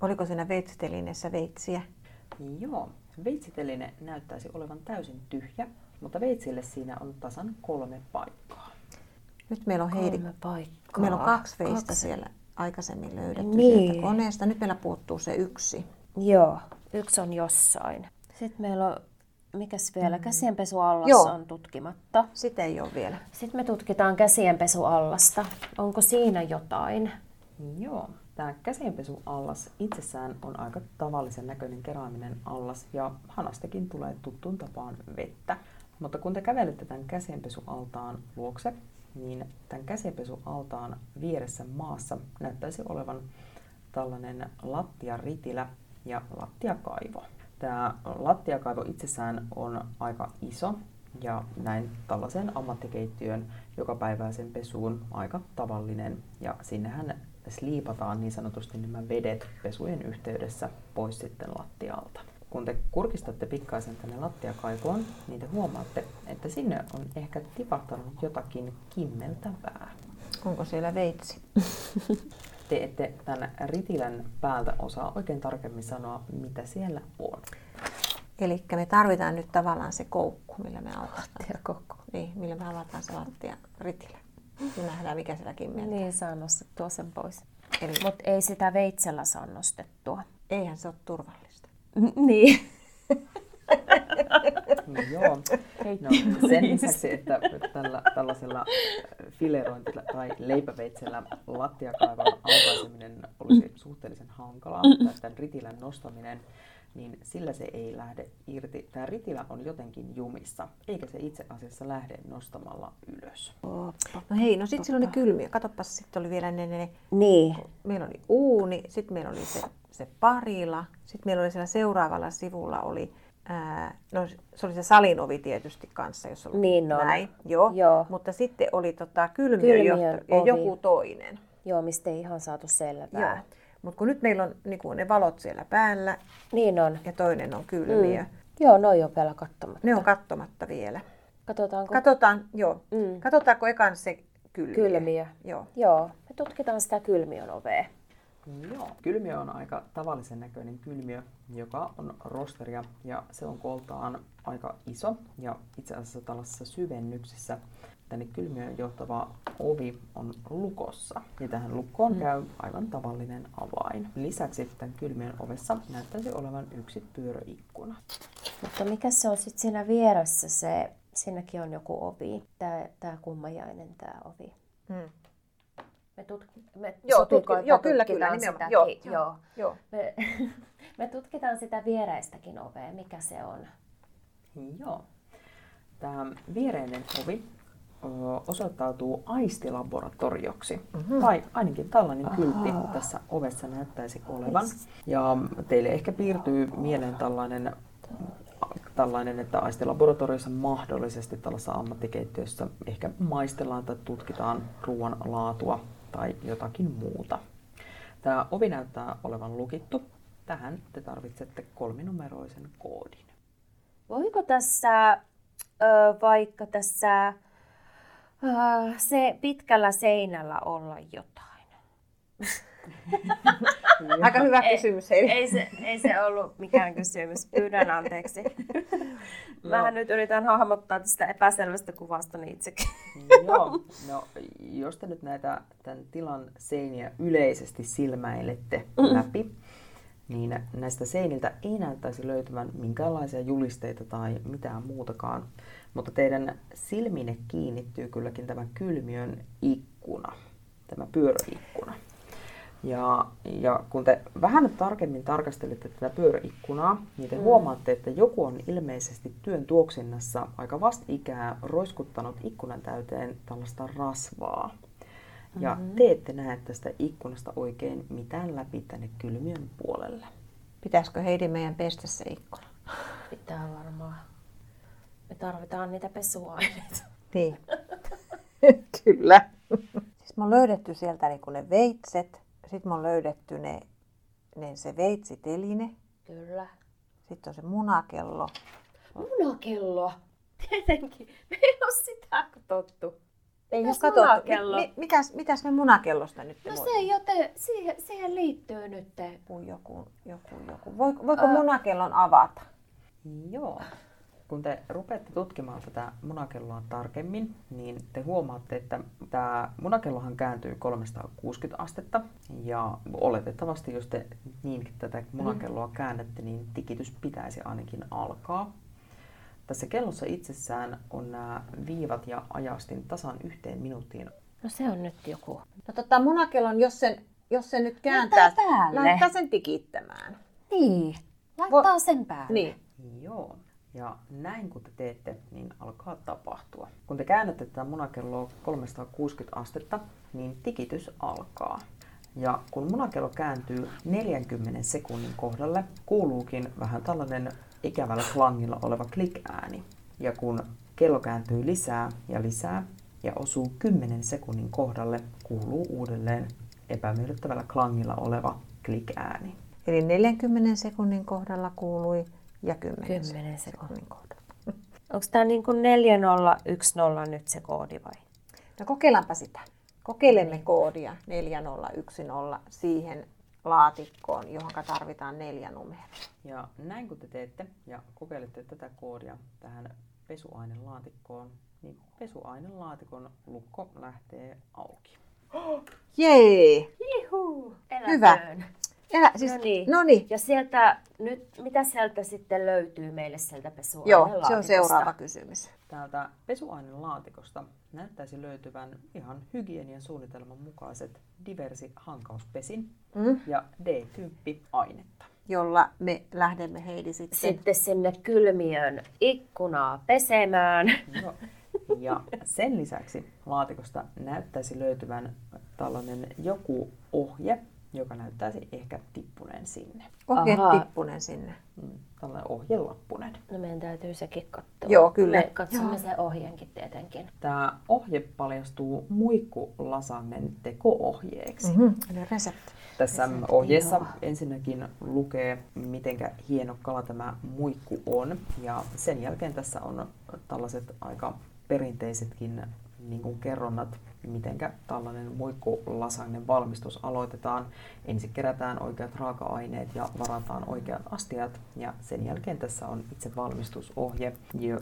Oliko siinä veitsitelineessä veitsiä? Joo, veitsiteline näyttäisi olevan täysin tyhjä, mutta veitsille siinä on tasan kolme paikkaa. Nyt meillä on Heidi. Paikkaa. Meillä on kaksi veistä Kaksi. siellä aikaisemmin löydetty Niin. sieltä koneesta. Nyt meillä puuttuu se yksi. Joo, yksi on jossain. Sitten meillä on, mikäs vielä, käsienpesuallas Joo. on tutkimatta. Sitä ei ole vielä. Sitten me tutkitaan käsienpesuallasta. Onko siinä jotain? Joo, tämä käsienpesuallas itsessään on aika tavallisen näköinen keraaminen allas ja hanastakin tulee tuttuun tapaan vettä. Mutta kun te kävelette tämän käsienpesualtaan luokse, niin tämän käsienpesualtaan vieressä maassa näyttäisi olevan tällainen lattiaritilä ja lattiakaivo. Tämä lattiakaivo itsessään on aika iso ja näin tällaisen ammattikeittiön jokapäiväisen pesuun aika tavallinen. Ja sinnehän sliipataan niin sanotusti nämä vedet pesujen yhteydessä pois sitten lattialta. Kun te kurkistatte pikkaisen tänne lattiakaivoon, niin te huomaatte, että sinne on ehkä tipahtanut jotakin kimmeltävää. Onko siellä veitsi? Te ette tämän ritilän päältä osaa oikein tarkemmin sanoa, mitä siellä on. Eli me tarvitaan nyt tavallaan se koukku, millä me avataan. Lattiakokko. Niin, millä me avataan se lattia ritilä. Ja nähdään, mikä siellä kimmeltää. Niin, saa nostettua sen pois. Eli Mutta ei sitä veitsellä saa nostettua. eihän se ole turvallista. Niin. No joo. No, sen lisäksi, että tällä, tällaisella filerointilla tai leipäveitsellä lattiakaivan aukaiseminen olisi suhteellisen hankalaa, tai tämän ritilän nostaminen, niin sillä se ei lähde irti. Tämä ritilä on jotenkin jumissa, eikä se itse asiassa lähde nostamalla ylös. No hei, no sitten silloin ne kylmiö. Katoppas, sitten oli vielä ne, ne, ne Niin. meillä oli uuni, sitten meillä oli se, se parila, sitten meillä oli siellä seuraavalla sivulla oli, ää, no se oli se salin ovi tietysti kanssa, jos oli Niin on. näin, joo. Joo. mutta sitten oli tota kylmiöjohto ja joku toinen. Joo, mistä ei ihan saatu selvää. Joo. Mutta kun nyt meillä on niin kuin ne valot siellä päällä Niin on. ja toinen on kylmiö, mm. Joo, noi on vielä katsomatta. ne on kattomatta vielä. Katsotaanko? Katsotaan, joo. Mm. Katsotaanko ekan se kylmiö? Kylmiö. Joo. Joo, me Me tutkitaan sitä kylmiön ovea. Joo. Kylmiö on aika tavallisen näköinen kylmiö, joka on rosteria ja se on koltaan aika iso ja itse asiassa tällaisessa syvennyksessä tänne kylmiön johtava ovi on lukossa. Ja tähän lukkoon mm. käy aivan tavallinen avain. Lisäksi tämän kylmiön ovessa näyttäisi olevan yksi pyöröikkuna. Mutta mikä se on sitten siinä vieressä se, siinäkin on joku ovi, tämä, tämä kummajainen tämä ovi. Mm. Me tutk- me joo, tutki- joo, kyllä, kyllä, nimenomaan. Joo, joo, joo. Me, me tutkitaan sitä viereistäkin ovea, mikä se on. Joo. Tämä viereinen ovi osoittautuu aistilaboratorioksi. Mm-hmm. Tai ainakin tällainen Aha. kyltti tässä ovessa näyttäisi olevan. Ja teille ehkä piirtyy mieleen tällainen, tällainen että aistilaboratoriossa mahdollisesti tällaisessa ammattikeittiössä ehkä maistellaan tai tutkitaan ruoan laatua tai jotakin muuta. Tämä ovi näyttää olevan lukittu. Tähän te tarvitsette kolminumeroisen koodin. Voiko tässä, vaikka tässä se pitkällä seinällä olla jotain? Aika hyvä kysymys. Ei, ei, se, ei se ollut mikään kysymys. Pyydän anteeksi. Vähän nyt yritän hahmottaa tästä epäselvästä kuvasta niin itsekin. Joo, no jos te nyt näitä tämän tilan seiniä yleisesti silmäilette mm. läpi, niin näistä seiniltä ei näyttäisi löytyvän minkäänlaisia julisteita tai mitään muutakaan. Mutta teidän silmine kiinnittyy kylläkin tämä kylmiön ikkuna, tämä pyöräikkuna. Ja, ja kun te vähän tarkemmin tarkastelette tätä pyöräikkunaa, niin te mm. huomaatte, että joku on ilmeisesti työn tuoksinnassa aika vastikää roiskuttanut ikkunan täyteen tällaista rasvaa. Ja mm-hmm. te ette näe tästä ikkunasta oikein mitään läpi tänne kylmiön puolelle. Pitäisikö Heidi meidän pestä se ikkuna? Pitää varmaan. Me tarvitaan niitä pesuaineita. Niin. Kyllä. Siis me on löydetty sieltä niin ne veitset, sitten me on löydetty ne, ne se veitsiteline. Kyllä. Sitten on se munakello. Munakello? Tietenkin. Me ei ole sitä katsottu. Ei ole katsottu. Mi, mitäs, mitäs me munakellosta nyt No se jote, siihen, siihen liittyy nyt. Joku, joku, joku, joku. Voiko, voiko uh, munakellon avata? Joo kun te rupeatte tutkimaan tätä munakelloa tarkemmin, niin te huomaatte, että tämä munakellohan kääntyy 360 astetta. Ja oletettavasti, jos te niin tätä munakelloa käännätte, niin tikitys pitäisi ainakin alkaa. Tässä kellossa itsessään on nämä viivat ja ajastin tasan yhteen minuuttiin. No se on nyt joku. No tota munakellon, jos sen, jos sen nyt kääntää, laittaa sen tikittämään. Niin, laittaa Vo- sen päälle. Niin. Joo. Ja näin kun te teette, niin alkaa tapahtua. Kun te käännätte tätä munakelloa 360 astetta, niin tikitys alkaa. Ja kun munakello kääntyy 40 sekunnin kohdalle, kuuluukin vähän tällainen ikävällä klangilla oleva klik-ääni. Ja kun kello kääntyy lisää ja lisää ja osuu 10 sekunnin kohdalle, kuuluu uudelleen epämiellyttävällä klangilla oleva klik-ääni. Eli 40 sekunnin kohdalla kuului ja 10, 10 sekunnin kohdalla. Onko tämä niin kuin 4010 nyt se koodi vai? No kokeillaanpa sitä. Kokeilemme niin. koodia 4010 siihen laatikkoon, johon tarvitaan neljä numeroa. Ja näin kun te teette ja kokeilette tätä koodia tähän pesuainelaatikkoon, niin pesuainelaatikon lukko lähtee auki. Jee! Juhu! Hyvä. Ja, siis, no niin. No niin. Ja sieltä, nyt, mitä sieltä sitten löytyy meille sieltä pesuainelaatikosta? Joo, se on seuraava kysymys. Täältä pesuainelaatikosta näyttäisi löytyvän ihan hygienian suunnitelman mukaiset diversi hankauspesin mm. ja D-tyyppi ainetta. Jolla me lähdemme Heidi sitten... Sitten sinne kylmiön ikkunaa pesemään. No. Ja sen lisäksi laatikosta näyttäisi löytyvän tällainen joku ohje, joka näyttäisi ehkä tippuneen sinne. Ohje Aha. tippuneen sinne. Mm, tällainen ohjelappunen. No meidän täytyy sekin katsoa. Joo, kyllä. Me katsomme sen ohjeenkin tietenkin. Tämä ohje paljastuu muikkulasannen teko-ohjeeksi. Mm-hmm. Eli resepti. Tässä resepti, ohjeessa joo. ensinnäkin lukee, miten hieno kala tämä muikku on. Ja sen jälkeen tässä on tällaiset aika perinteisetkin niin kuin kerronnat miten tällainen muikkulasagne valmistus aloitetaan. Ensin kerätään oikeat raaka-aineet ja varataan oikeat astiat ja sen jälkeen tässä on itse valmistusohje,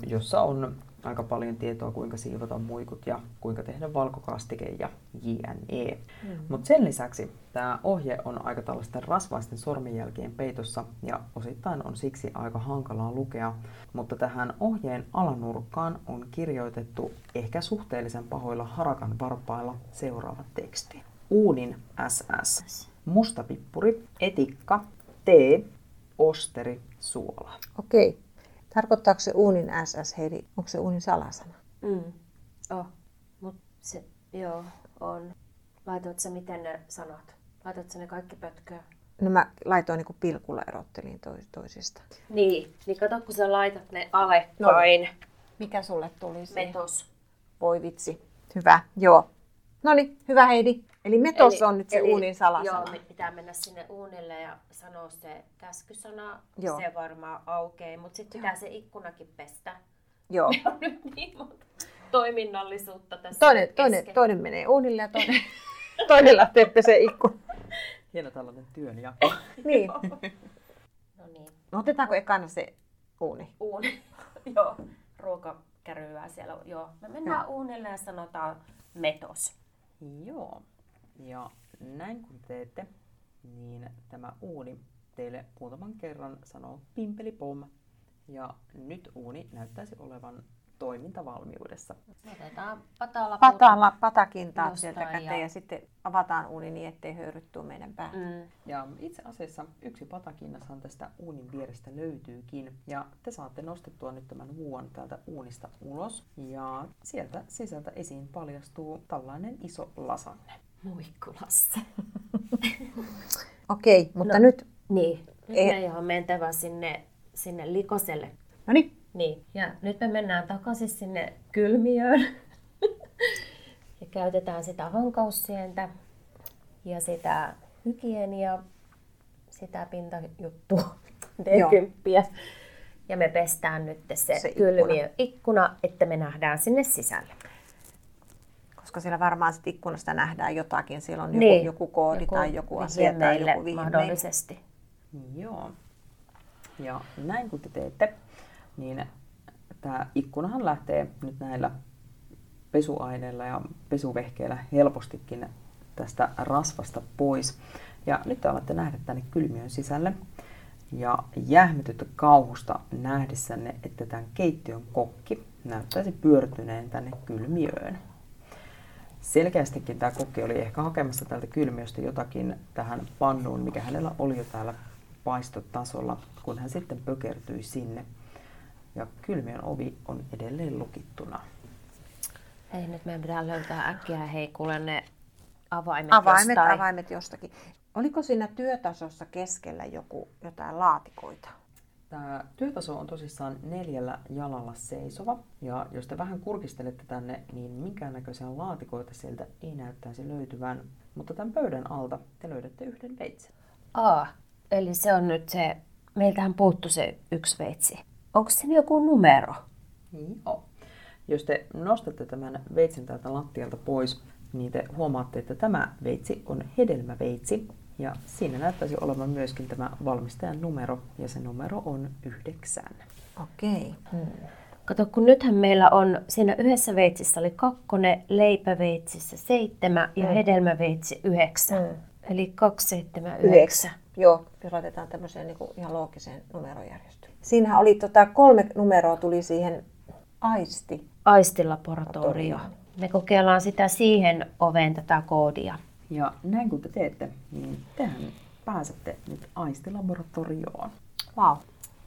jossa on aika paljon tietoa, kuinka siivota muikut ja kuinka tehdä valkokastike ja jne. Mm. Mutta sen lisäksi tämä ohje on aika tällaisten rasvaisten sormenjälkien peitossa ja osittain on siksi aika hankalaa lukea, mutta tähän ohjeen alanurkkaan on kirjoitettu ehkä suhteellisen pahoilla harakan varpailla seuraava teksti. Uunin SS, mustapippuri, etikka, tee, osteri, suola. Okei. Tarkoittaako se uunin SS, Heidi? Onko se uunin salasana? Mm. Oh. Mut se, joo, on. Laitoit sä miten ne sanat? Laitoit sä ne kaikki pötköön? No mä laitoin niin pilkulla erottelin toisista. Niin, niin kato kun sä laitat ne alekkain. No. Mikä sulle tuli siihen? Metos. Voi vitsi. Hyvä, joo. No niin, hyvä Heidi. Eli metos eli, on nyt se eli, uunin salasana. Joo, pitää mennä sinne uunille ja sanoa se käskysana. Joo. Se varmaan aukeaa, mutta sitten pitää se ikkunakin pestä. Joo. on nyt niin monta toiminnallisuutta tässä toinen, toinen, toinen menee uunille ja toinen, toinen lähtee pesee ikkuna. Hieno tällainen työnjako. niin. no niin. No otetaanko ekana se uuni? Uuni, joo. Ruokakäryää siellä. Joo. Me mennään joo. uunille ja sanotaan metos. Joo. Ja näin kun teette, niin tämä uuni teille muutaman kerran sanoo pimpeli pom. Ja nyt uuni näyttäisi olevan toimintavalmiudessa. Otetaan patalla, patalla patakintaat sieltä käteen ja... ja sitten avataan uuni niin, ettei höyryttyä meidän päätä. Mm. Ja itse asiassa yksi patakinnashan tästä uunin vierestä löytyykin. Ja te saatte nostettua nyt tämän vuon täältä uunista ulos. Ja sieltä sisältä esiin paljastuu tällainen iso lasanne. Muikkulassa. Okei, okay, mutta no, nyt... Niin, nyt e- meidän on mentävä sinne, sinne likoselle. No niin. Niin, ja nyt me mennään takaisin sinne kylmiöön. ja käytetään sitä hankaussientä ja sitä hygienia, sitä pintajuttua, D10. Ja me pestään nyt se, se kylmiö ikkuna, että me nähdään sinne sisälle koska siellä varmaan sit ikkunasta nähdään jotakin. Siellä on joku, niin. joku koodi joku tai joku asia tai joku vihme. mahdollisesti. Joo. Ja näin kun te teette, niin tämä ikkunahan lähtee nyt näillä pesuaineilla ja pesuvehkeillä helpostikin tästä rasvasta pois. Ja nyt te alatte nähdä tänne kylmiön sisälle. Ja jähmetyttä kauhusta nähdessänne, että tämän keittiön kokki näyttäisi pyörtyneen tänne kylmiöön selkeästikin tämä kokki oli ehkä hakemassa tältä kylmiöstä jotakin tähän pannuun, mikä hänellä oli jo täällä paistotasolla, kun hän sitten pökertyi sinne. Ja kylmiön ovi on edelleen lukittuna. Hei, nyt meidän pitää löytää äkkiä, hei kuule ne avaimet, avaimet jostain. Avaimet jostakin. Oliko siinä työtasossa keskellä joku, jotain laatikoita? Tämä työtaso on tosissaan neljällä jalalla seisova, ja jos te vähän kurkistelette tänne, niin minkäännäköisiä laatikoita sieltä ei näyttäisi löytyvän. Mutta tämän pöydän alta te löydätte yhden veitsen. Aa, eli se on nyt se, meiltähän puuttu se yksi veitsi. Onko siinä joku numero? Joo. Jos te nostatte tämän veitsen täältä lattialta pois, niin te huomaatte, että tämä veitsi on hedelmäveitsi, ja siinä näyttäisi olevan myöskin tämä valmistajan numero, ja se numero on yhdeksän. Okei. Hmm. Kato, kun nythän meillä on, siinä yhdessä veitsissä oli kakkonen, leipäveitsissä seitsemän ja hmm. hedelmäveitsi yhdeksän. Hmm. Eli kaksi, seitsemän, yhdeksän. Joo, jos laitetaan tämmöiseen niin kuin ihan loogiseen numerojärjestelmään. Siinähän oli tota, kolme numeroa tuli siihen aisti. Aistilaboratorio. Me kokeillaan sitä siihen oveen tätä koodia. Ja näin kun te teette, niin tehän pääsette nyt aistilaboratorioon. Wow.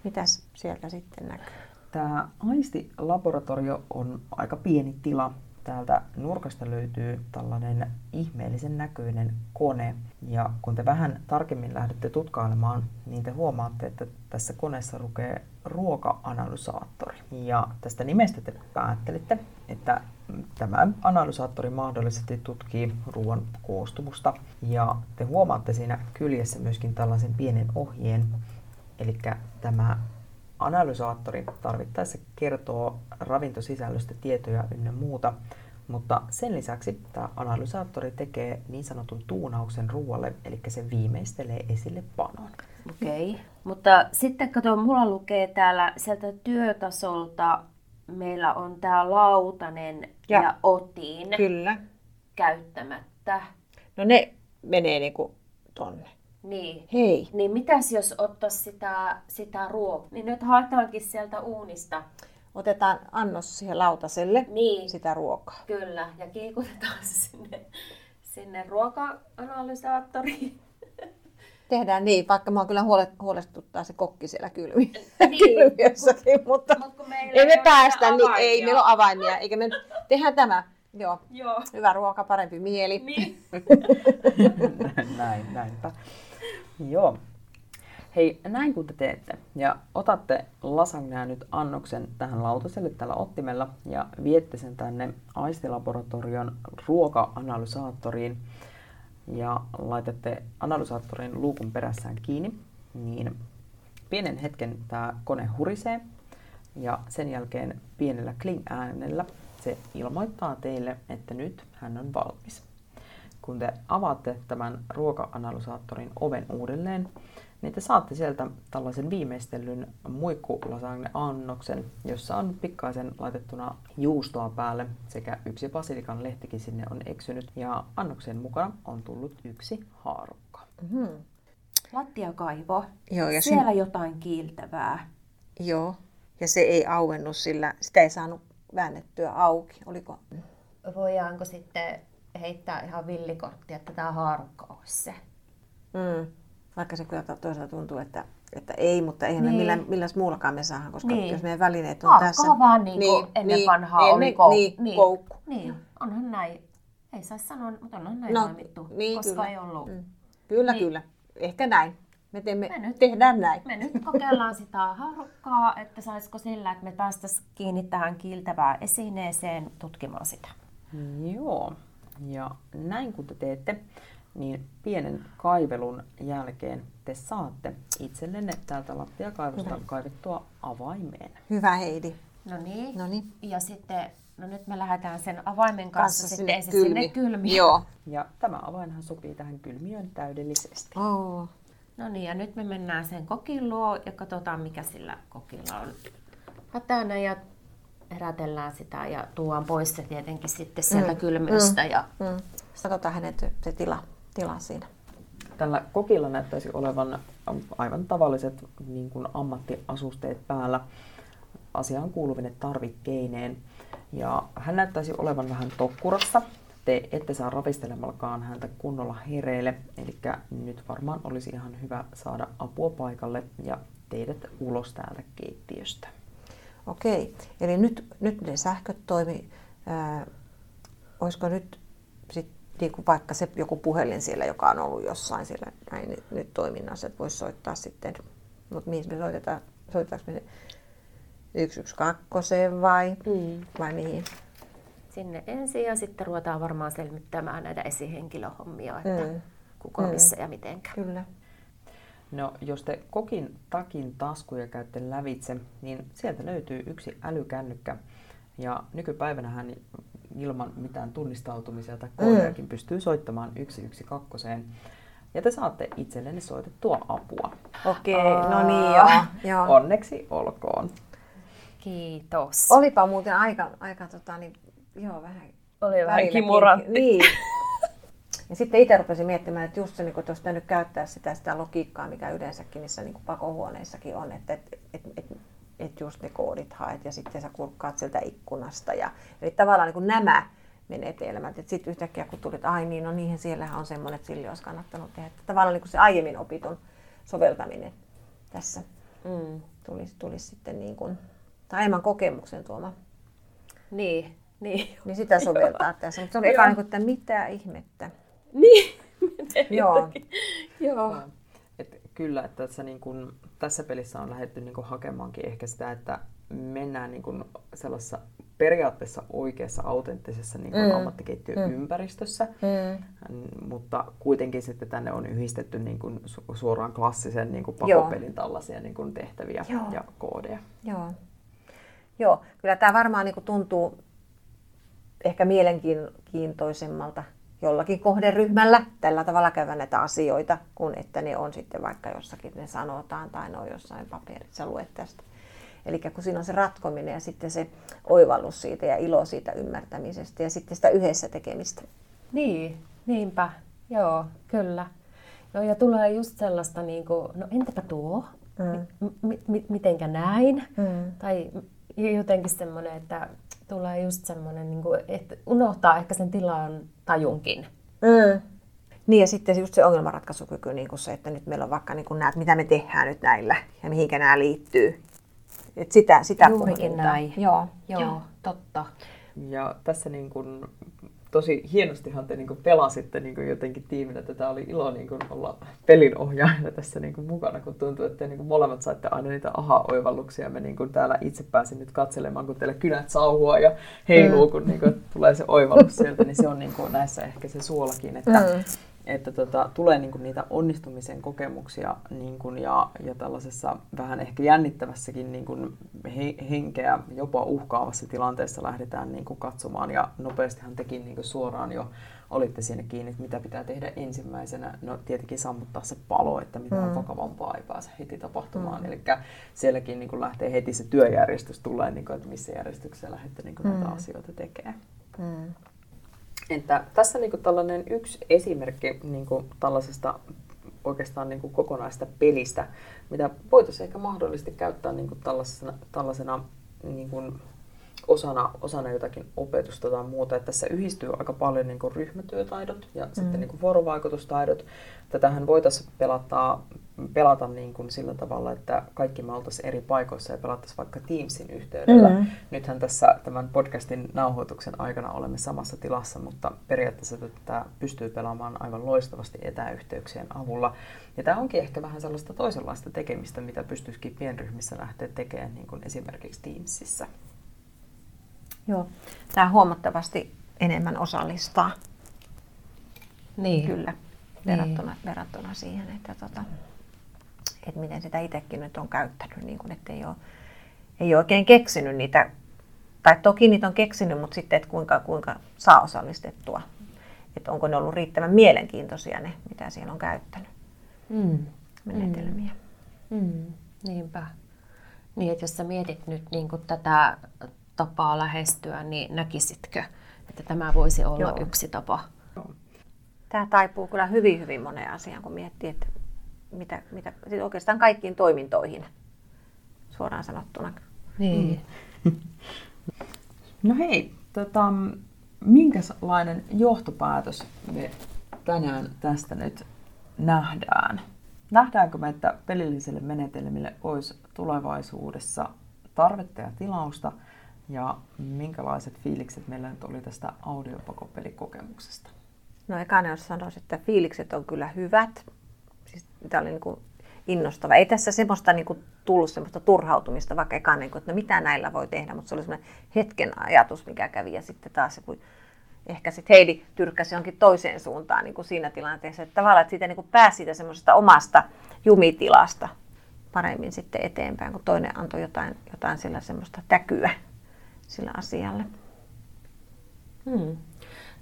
Mitäs sieltä sitten näkyy? Tämä aistilaboratorio on aika pieni tila. Täältä nurkasta löytyy tällainen ihmeellisen näköinen kone. Ja kun te vähän tarkemmin lähdette tutkailemaan, niin te huomaatte, että tässä koneessa lukee ruoka-analysaattori. Ja tästä nimestä te päättelitte, että tämä analysaattori mahdollisesti tutkii ruoan koostumusta. Ja te huomaatte siinä kyljessä myöskin tällaisen pienen ohjeen. Eli tämä analysaattori tarvittaessa kertoo ravintosisällöstä tietoja ynnä muuta, Mutta sen lisäksi tämä analysaattori tekee niin sanotun tuunauksen ruoalle, eli se viimeistelee esille panon. Okei. Okay. Mutta sitten kato, mulla lukee täällä sieltä työtasolta, meillä on tämä lautanen ja, ja otin Kyllä. käyttämättä. No ne menee niinku tonne. Niin. Hei. Niin mitäs jos ottaisi sitä, sitä ruokaa? Niin nyt haetaankin sieltä uunista. Otetaan annos siihen lautaselle Niin. sitä ruokaa. Kyllä, ja kiikutetaan sinne, sinne ruoka-analysaattoriin. Tehdään niin, vaikka mua kyllä huole- huolestuttaa se kokki siellä kylmi. Niin. kylmiössäkin, mutta Mut ei me päästä, niin, avaimia. ei meillä ole avaimia, eikä me tehdään tämä. Joo, Joo. hyvä ruoka, parempi mieli. Niin. näin, näinpä. Joo. Hei, näin kun te teette ja otatte lasagnea nyt annoksen tähän lautaselle tällä ottimella ja viette sen tänne aistilaboratorion ruoka-analysaattoriin ja laitatte analysaattorin luukun perässään kiinni, niin pienen hetken tämä kone hurisee ja sen jälkeen pienellä kling-äänellä se ilmoittaa teille, että nyt hän on valmis. Kun te avaatte tämän ruoka-analysaattorin oven uudelleen, niin te saatte sieltä tällaisen viimeistellyn muikkulasagne-annoksen, jossa on pikkaisen laitettuna juustoa päälle sekä yksi basilikan lehtikin sinne on eksynyt. Ja annoksen mukana on tullut yksi haarukka. Hmm. Lattiakaivo. Joo, ja Siellä jotain kiiltävää. Joo, ja se ei auennut sillä, sitä ei saanut väännettyä auki. Oliko? Voidaanko sitten heittää ihan villikortti, että tämä haarukka olisi se? Mm. Vaikka se kyllä to- toisaalta tuntuu, että, että ei, mutta eihän Niin. me millään, millään muullakaan me saadaan, koska Niin. jos meidän välineet on Haarukkahan tässä. vaan niin kuin ennen vanhaa ennen, oli koukku. Niin, Niin. koukku. Niin, onhan näin. Ei saisi sanoa, mutta onhan näin No, toimittu, niin, koska kyllä. ei ollut. Mm. Kyllä, Niin. kyllä. Ehkä näin. Me, teemme, Me nyt- tehdään näin. Me nyt kokeillaan sitä haarukkaa, että saisiko sillä, että me päästäisiin kiinni tähän kiiltävään esineeseen tutkimaan sitä. Joo, ja näin kun te teette, niin pienen kaivelun jälkeen te saatte itsellenne täältä lattiakaivosta kaivettua avaimeen. Hyvä Heidi. No niin. No niin. Ja sitten, no nyt me lähdetään sen avaimen kanssa, Kanssa sitten sinne kylmi. sinne kylmiin. Joo. Ja tämä avainhan sopii tähän kylmiöön täydellisesti. Oh. No niin, ja nyt me mennään sen kokin luo ja katsotaan, mikä sillä kokilla on hätänä ja herätellään sitä ja tuodaan pois se tietenkin sitten sieltä mm. kylmiöstä. Ja... Mm. Katsotaan hänet se tila, tila siinä. Tällä kokilla näyttäisi olevan aivan tavalliset niin kuin ammattiasusteet päällä asiaan kuuluvine tarvikkeineen. Ja hän näyttäisi olevan vähän tokkurassa. Te ette saa ravistelemallakaan häntä kunnolla hereille, eli nyt varmaan olisi ihan hyvä saada apua paikalle ja teidät ulos täältä keittiöstä. Okei, eli nyt, nyt ne sähköt toimi. Ää, olisiko nyt sit, niin kuin vaikka se joku puhelin siellä, joka on ollut jossain siellä näin nyt, nyt toiminnassa, että voisi soittaa sitten, mutta mihin me soitetaan, soitetaanko me 112 vai, Mm. vai mihin? Sinne ensin ja sitten ruvetaan varmaan selvittämään näitä esihenkilöhommia, että Mm. mm. kuka missä ja mitenkä. Kyllä. No, jos te kokin takin taskuja käytte lävitse, niin sieltä löytyy yksi älykännykkä. Ja nykypäivänähän ilman mitään tunnistautumisia tai koodeakin pystyy soittamaan 112. Ja te saatte itsellenne soitettua apua. Okei, no niin joo. joo. Onneksi olkoon. Kiitos. Olipa muuten aika, aika tota, niin, joo, vähän Oli vähän kimurantti. Niin. Ja sitten itse rupesin miettimään, että just se, niin kun, että olisi pitänyt käyttää sitä, sitä logiikkaa, mikä yleensäkin niissä niin kuin pakohuoneissakin on, että et, et, et, et just ne koodit haet ja sitten sä kurkkaat sieltä ikkunasta. Ja, eli tavallaan niin kuin nämä menetelmät. Että sitten yhtäkkiä kun tulit, ai niin, no niihin siellähän on semmoinen, että sille olisi kannattanut tehdä. Että tavallaan niin kuin se aiemmin opitun soveltaminen tässä Mm. tulisi, tulisi sitten niin kuin, tai aiemman kokemuksen tuoma Niin, niin. niin sitä soveltaa tässä. Mutta se oli eka niin kuin, että mitä ihmettä. Niin. Joo. Joo. Et kyllä, että tässä, niin kun, tässä pelissä on lähdetty niin kun, hakemaankin ehkä sitä, että mennään niin kun, sellaisessa periaatteessa oikeassa, autenttisessa niin kun, Mm. ammattikeittiöympäristössä, Mm. Mm, mutta kuitenkin sitten tänne on yhdistetty niin kun, su- suoraan klassisen niin Joo. pakopelin tällaisia niin kun, tehtäviä Joo. ja koodeja. Joo. Joo, kyllä tämä varmaan niin kuin tuntuu ehkä mielenkiintoisemmalta jollakin kohderyhmällä tällä tavalla käydä näitä asioita, kun että ne on sitten vaikka jossakin, ne sanotaan tai ne on jossain paperissa, luet tästä. Eli kun siinä on se ratkominen ja sitten se oivallus siitä ja ilo siitä ymmärtämisestä ja sitten sitä yhdessä tekemistä. Niin, niinpä. Joo, kyllä. Joo, ja tulee just sellaista, niin kuin, no entäpä tuo? Mm. M- m- mitenkä näin? Mm. Tai jotenkin semmoinen, että tulee just semmoinen, niin kuin, että unohtaa ehkä sen tilan tajunkin. Mm. Niin ja sitten just se ongelmanratkaisukyky, niin kuin se, että nyt meillä on vaikka niin kuin nämä, että mitä me tehdään nyt näillä ja mihinkä nämä liittyy. Et sitä, sitä Juurikin näin. Joo, joo, joo, totta. Ja tässä niin kuin tosi hienostihan te niin pelasitte niin jotenkin tiiminä. Tätä oli ilo niin olla pelin ohjaajana tässä niin mukana, kun tuntuu, että te niin molemmat saitte aina niitä aha-oivalluksia. Me niin täällä itse pääsin nyt katselemaan, kun teille kynät sauhua ja heiluu, mm. kun niin tulee se oivallus sieltä, niin se on niin näissä ehkä se suolakin, että mm että tota, tulee niinku niitä onnistumisen kokemuksia niinku, ja, ja tällaisessa vähän ehkä jännittävässäkin niinku, he, henkeä, jopa uhkaavassa tilanteessa lähdetään niinku, katsomaan. Ja nopeastihan tekin niinku, suoraan jo olitte siinä kiinni, että mitä pitää tehdä ensimmäisenä. No tietenkin sammuttaa se palo, että mitään mm. vakavampaa ei pääse heti tapahtumaan. Mm. Eli sielläkin niin lähtee heti se työjärjestys tulee, niin kuin, että missä järjestyksessä lähdette niin kuin, mm. näitä asioita tekemään. Mm. Että tässä niin tällainen yksi esimerkki niin tällaisesta oikeastaan niin kokonaista pelistä, mitä voitaisiin ehkä mahdollisesti käyttää niin tällaisena, tällaisena niin osana, osana jotakin opetusta tai muuta. Että tässä yhdistyy aika paljon niin kuin ryhmätyötaidot ja mm. sitten niin kuin vuorovaikutustaidot. Tätähän voitaisiin pelata, pelata niin kuin sillä tavalla, että kaikki me oltaisiin eri paikoissa ja pelattaisiin vaikka Teamsin yhteydellä. Mm. Nythän tässä tämän podcastin nauhoituksen aikana olemme samassa tilassa, mutta periaatteessa tätä pystyy pelaamaan aivan loistavasti etäyhteyksien avulla. Ja tämä onkin ehkä vähän sellaista toisenlaista tekemistä, mitä pystyisikin pienryhmissä lähteä tekemään niin kuin esimerkiksi Teamsissa. Joo, tämä huomattavasti enemmän osallistaa. Niin. Kyllä, verrattuna, niin. verrattuna siihen, että, tota, että miten sitä itsekin nyt on käyttänyt, niin kuin, että ei ole, ei ole oikein keksinyt niitä, tai toki niitä on keksinyt, mutta sitten, että kuinka, kuinka saa osallistettua. Että onko ne ollut riittävän mielenkiintoisia ne, mitä siellä on käyttänyt, mm. menetelmiä. Mm. Mm. Niinpä. Niin, että jos sä mietit nyt niin tätä tapaa lähestyä, niin näkisitkö, että tämä voisi olla Joo. yksi tapa? Tämä taipuu kyllä hyvin, hyvin moneen asiaan, kun miettii, että mitä, mitä siis oikeastaan kaikkiin toimintoihin suoraan sanottuna. Niin. Mm. No hei, tota, minkälainen johtopäätös me tänään tästä nyt nähdään? Nähdäänkö me, että pelillisille menetelmille olisi tulevaisuudessa tarvetta ja tilausta – ja minkälaiset fiilikset meillä nyt oli tästä audiopakopelikokemuksesta? No ekana jos sanoisin, että fiilikset on kyllä hyvät. Siis tämä oli niin kuin innostava. Ei tässä semmoista niin kuin tullut semmoista turhautumista, vaikka eka, niin kuin, että no mitä näillä voi tehdä, mutta se oli semmoinen hetken ajatus, mikä kävi. Ja sitten taas kun ehkä sitten Heidi tyrkkäsi jonkin toiseen suuntaan niin kuin siinä tilanteessa. Että tavallaan että siitä niin kuin pääsi siitä semmoisesta omasta jumitilasta paremmin sitten eteenpäin, kun toinen antoi jotain, jotain sillä semmoista täkyä sillä asialle. Hmm.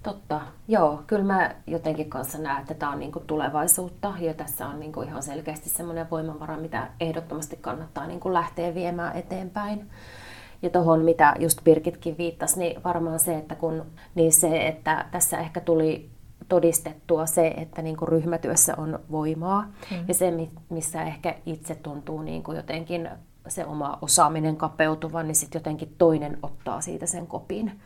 Totta. Joo, kyllä mä jotenkin kanssa näen, että tämä on niinku tulevaisuutta ja tässä on niinku ihan selkeästi semmoinen voimavara, mitä ehdottomasti kannattaa niinku lähteä viemään eteenpäin. Ja tuohon, mitä just Birgitkin viittasi, niin varmaan se, että kun, niin se, että tässä ehkä tuli todistettua se, että niin kuin ryhmätyössä on voimaa mm. ja se, missä ehkä itse tuntuu niin kuin jotenkin se oma osaaminen kapeutuvan, niin sitten jotenkin toinen ottaa siitä sen kopin.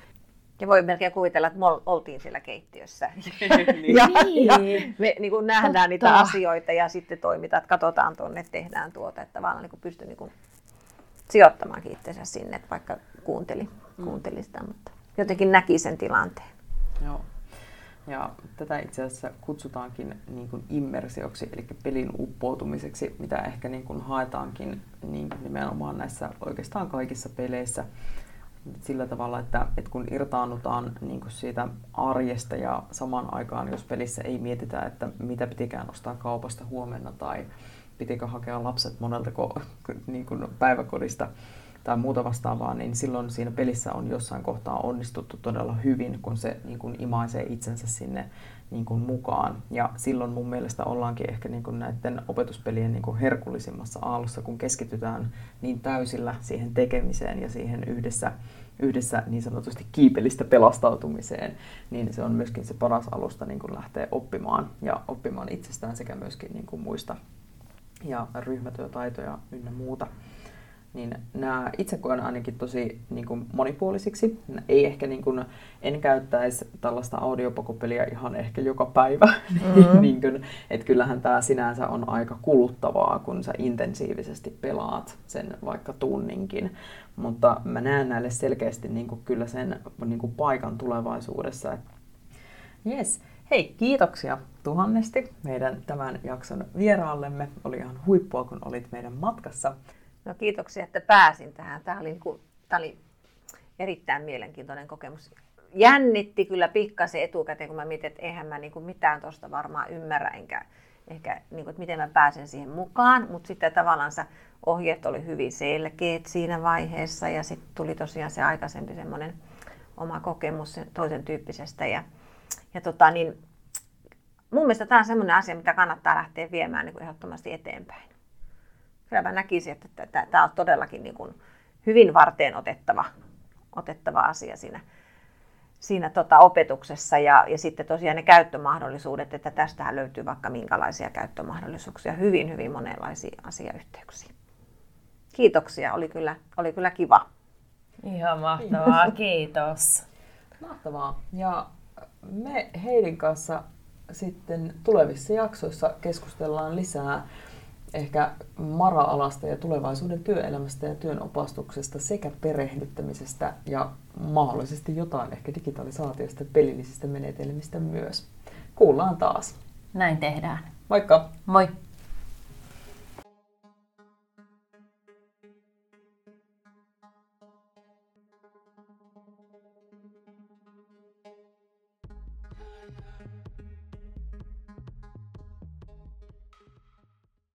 Ja voi melkein kuvitella, että me oltiin siellä keittiössä. niin. ja, niin. ja me niin kuin nähdään Totta. niitä asioita ja sitten toimitaan, että katsotaan tuonne, tehdään tuota. Että vaan niin pystyy niin sijoittamaankin itsensä sinne, että vaikka kuunteli, mm. kuunteli sitä, mutta jotenkin näki sen tilanteen. Joo. Ja tätä itse asiassa kutsutaankin niin kuin immersioksi, eli pelin uppoutumiseksi, mitä ehkä niin kuin haetaankin niin kuin nimenomaan näissä oikeastaan kaikissa peleissä. Sillä tavalla, että, että kun irtaannutaan niin kuin siitä arjesta ja samaan aikaan, jos pelissä ei mietitä, että mitä pitikään ostaa kaupasta huomenna tai pitikö hakea lapset monelta niin kuin päiväkodista, tai muuta vastaavaa, niin silloin siinä pelissä on jossain kohtaa onnistuttu todella hyvin, kun se niin kuin imaisee itsensä sinne niin kuin mukaan. Ja silloin mun mielestä ollaankin ehkä niin kuin näiden opetuspelien niin kuin herkullisimmassa aallossa, kun keskitytään niin täysillä siihen tekemiseen ja siihen yhdessä, yhdessä niin sanotusti kiipelistä pelastautumiseen, niin se on myöskin se paras alusta niin kuin lähteä oppimaan ja oppimaan itsestään sekä myöskin niin kuin muista ja ryhmätyötaitoja ynnä muuta niin nämä itse koen ainakin tosi niin kuin monipuolisiksi. Ei ehkä niin kuin, en käyttäisi tällaista audiopakopeliä ihan ehkä joka päivä. Mm-hmm. niin kuin, että kyllähän tämä sinänsä on aika kuluttavaa, kun sä intensiivisesti pelaat sen vaikka tunninkin. Mutta mä näen näille selkeästi niin kuin, kyllä sen niin kuin paikan tulevaisuudessa. Yes. Hei, kiitoksia tuhannesti meidän tämän jakson vieraallemme. Oli ihan huippua, kun olit meidän matkassa. No kiitoksia, että pääsin tähän. Tämä oli, niin tämä oli erittäin mielenkiintoinen kokemus. Jännitti kyllä pikkasen etukäteen, kun mä mietin, että eihän mä niin mitään tuosta varmaan ymmärrä, enkä ehkä, niin kuin, että miten mä pääsen siihen mukaan. Mutta sitten tavallaan ohjeet oli hyvin selkeät siinä vaiheessa ja sitten tuli tosiaan se aikaisempi semmoinen oma kokemus toisen tyyppisestä. Ja, ja tota, niin, mun mielestä tämä on semmoinen asia, mitä kannattaa lähteä viemään niin kuin ehdottomasti eteenpäin kyllä mä näkisin, että tämä on todellakin niin kuin hyvin varteen otettava, otettava asia siinä, siinä tota opetuksessa. Ja, ja sitten tosiaan ne käyttömahdollisuudet, että tästähän löytyy vaikka minkälaisia käyttömahdollisuuksia, hyvin, hyvin monenlaisia asiayhteyksiä. Kiitoksia, oli kyllä, oli kyllä kiva. Ihan mahtavaa, kiitos. Mahtavaa. Ja me Heidin kanssa sitten tulevissa jaksoissa keskustellaan lisää ehkä mara-alasta ja tulevaisuuden työelämästä ja työn opastuksesta sekä perehdyttämisestä ja mahdollisesti jotain ehkä digitalisaatiosta ja pelillisistä menetelmistä myös. Kuullaan taas. Näin tehdään. Moikka! Moi!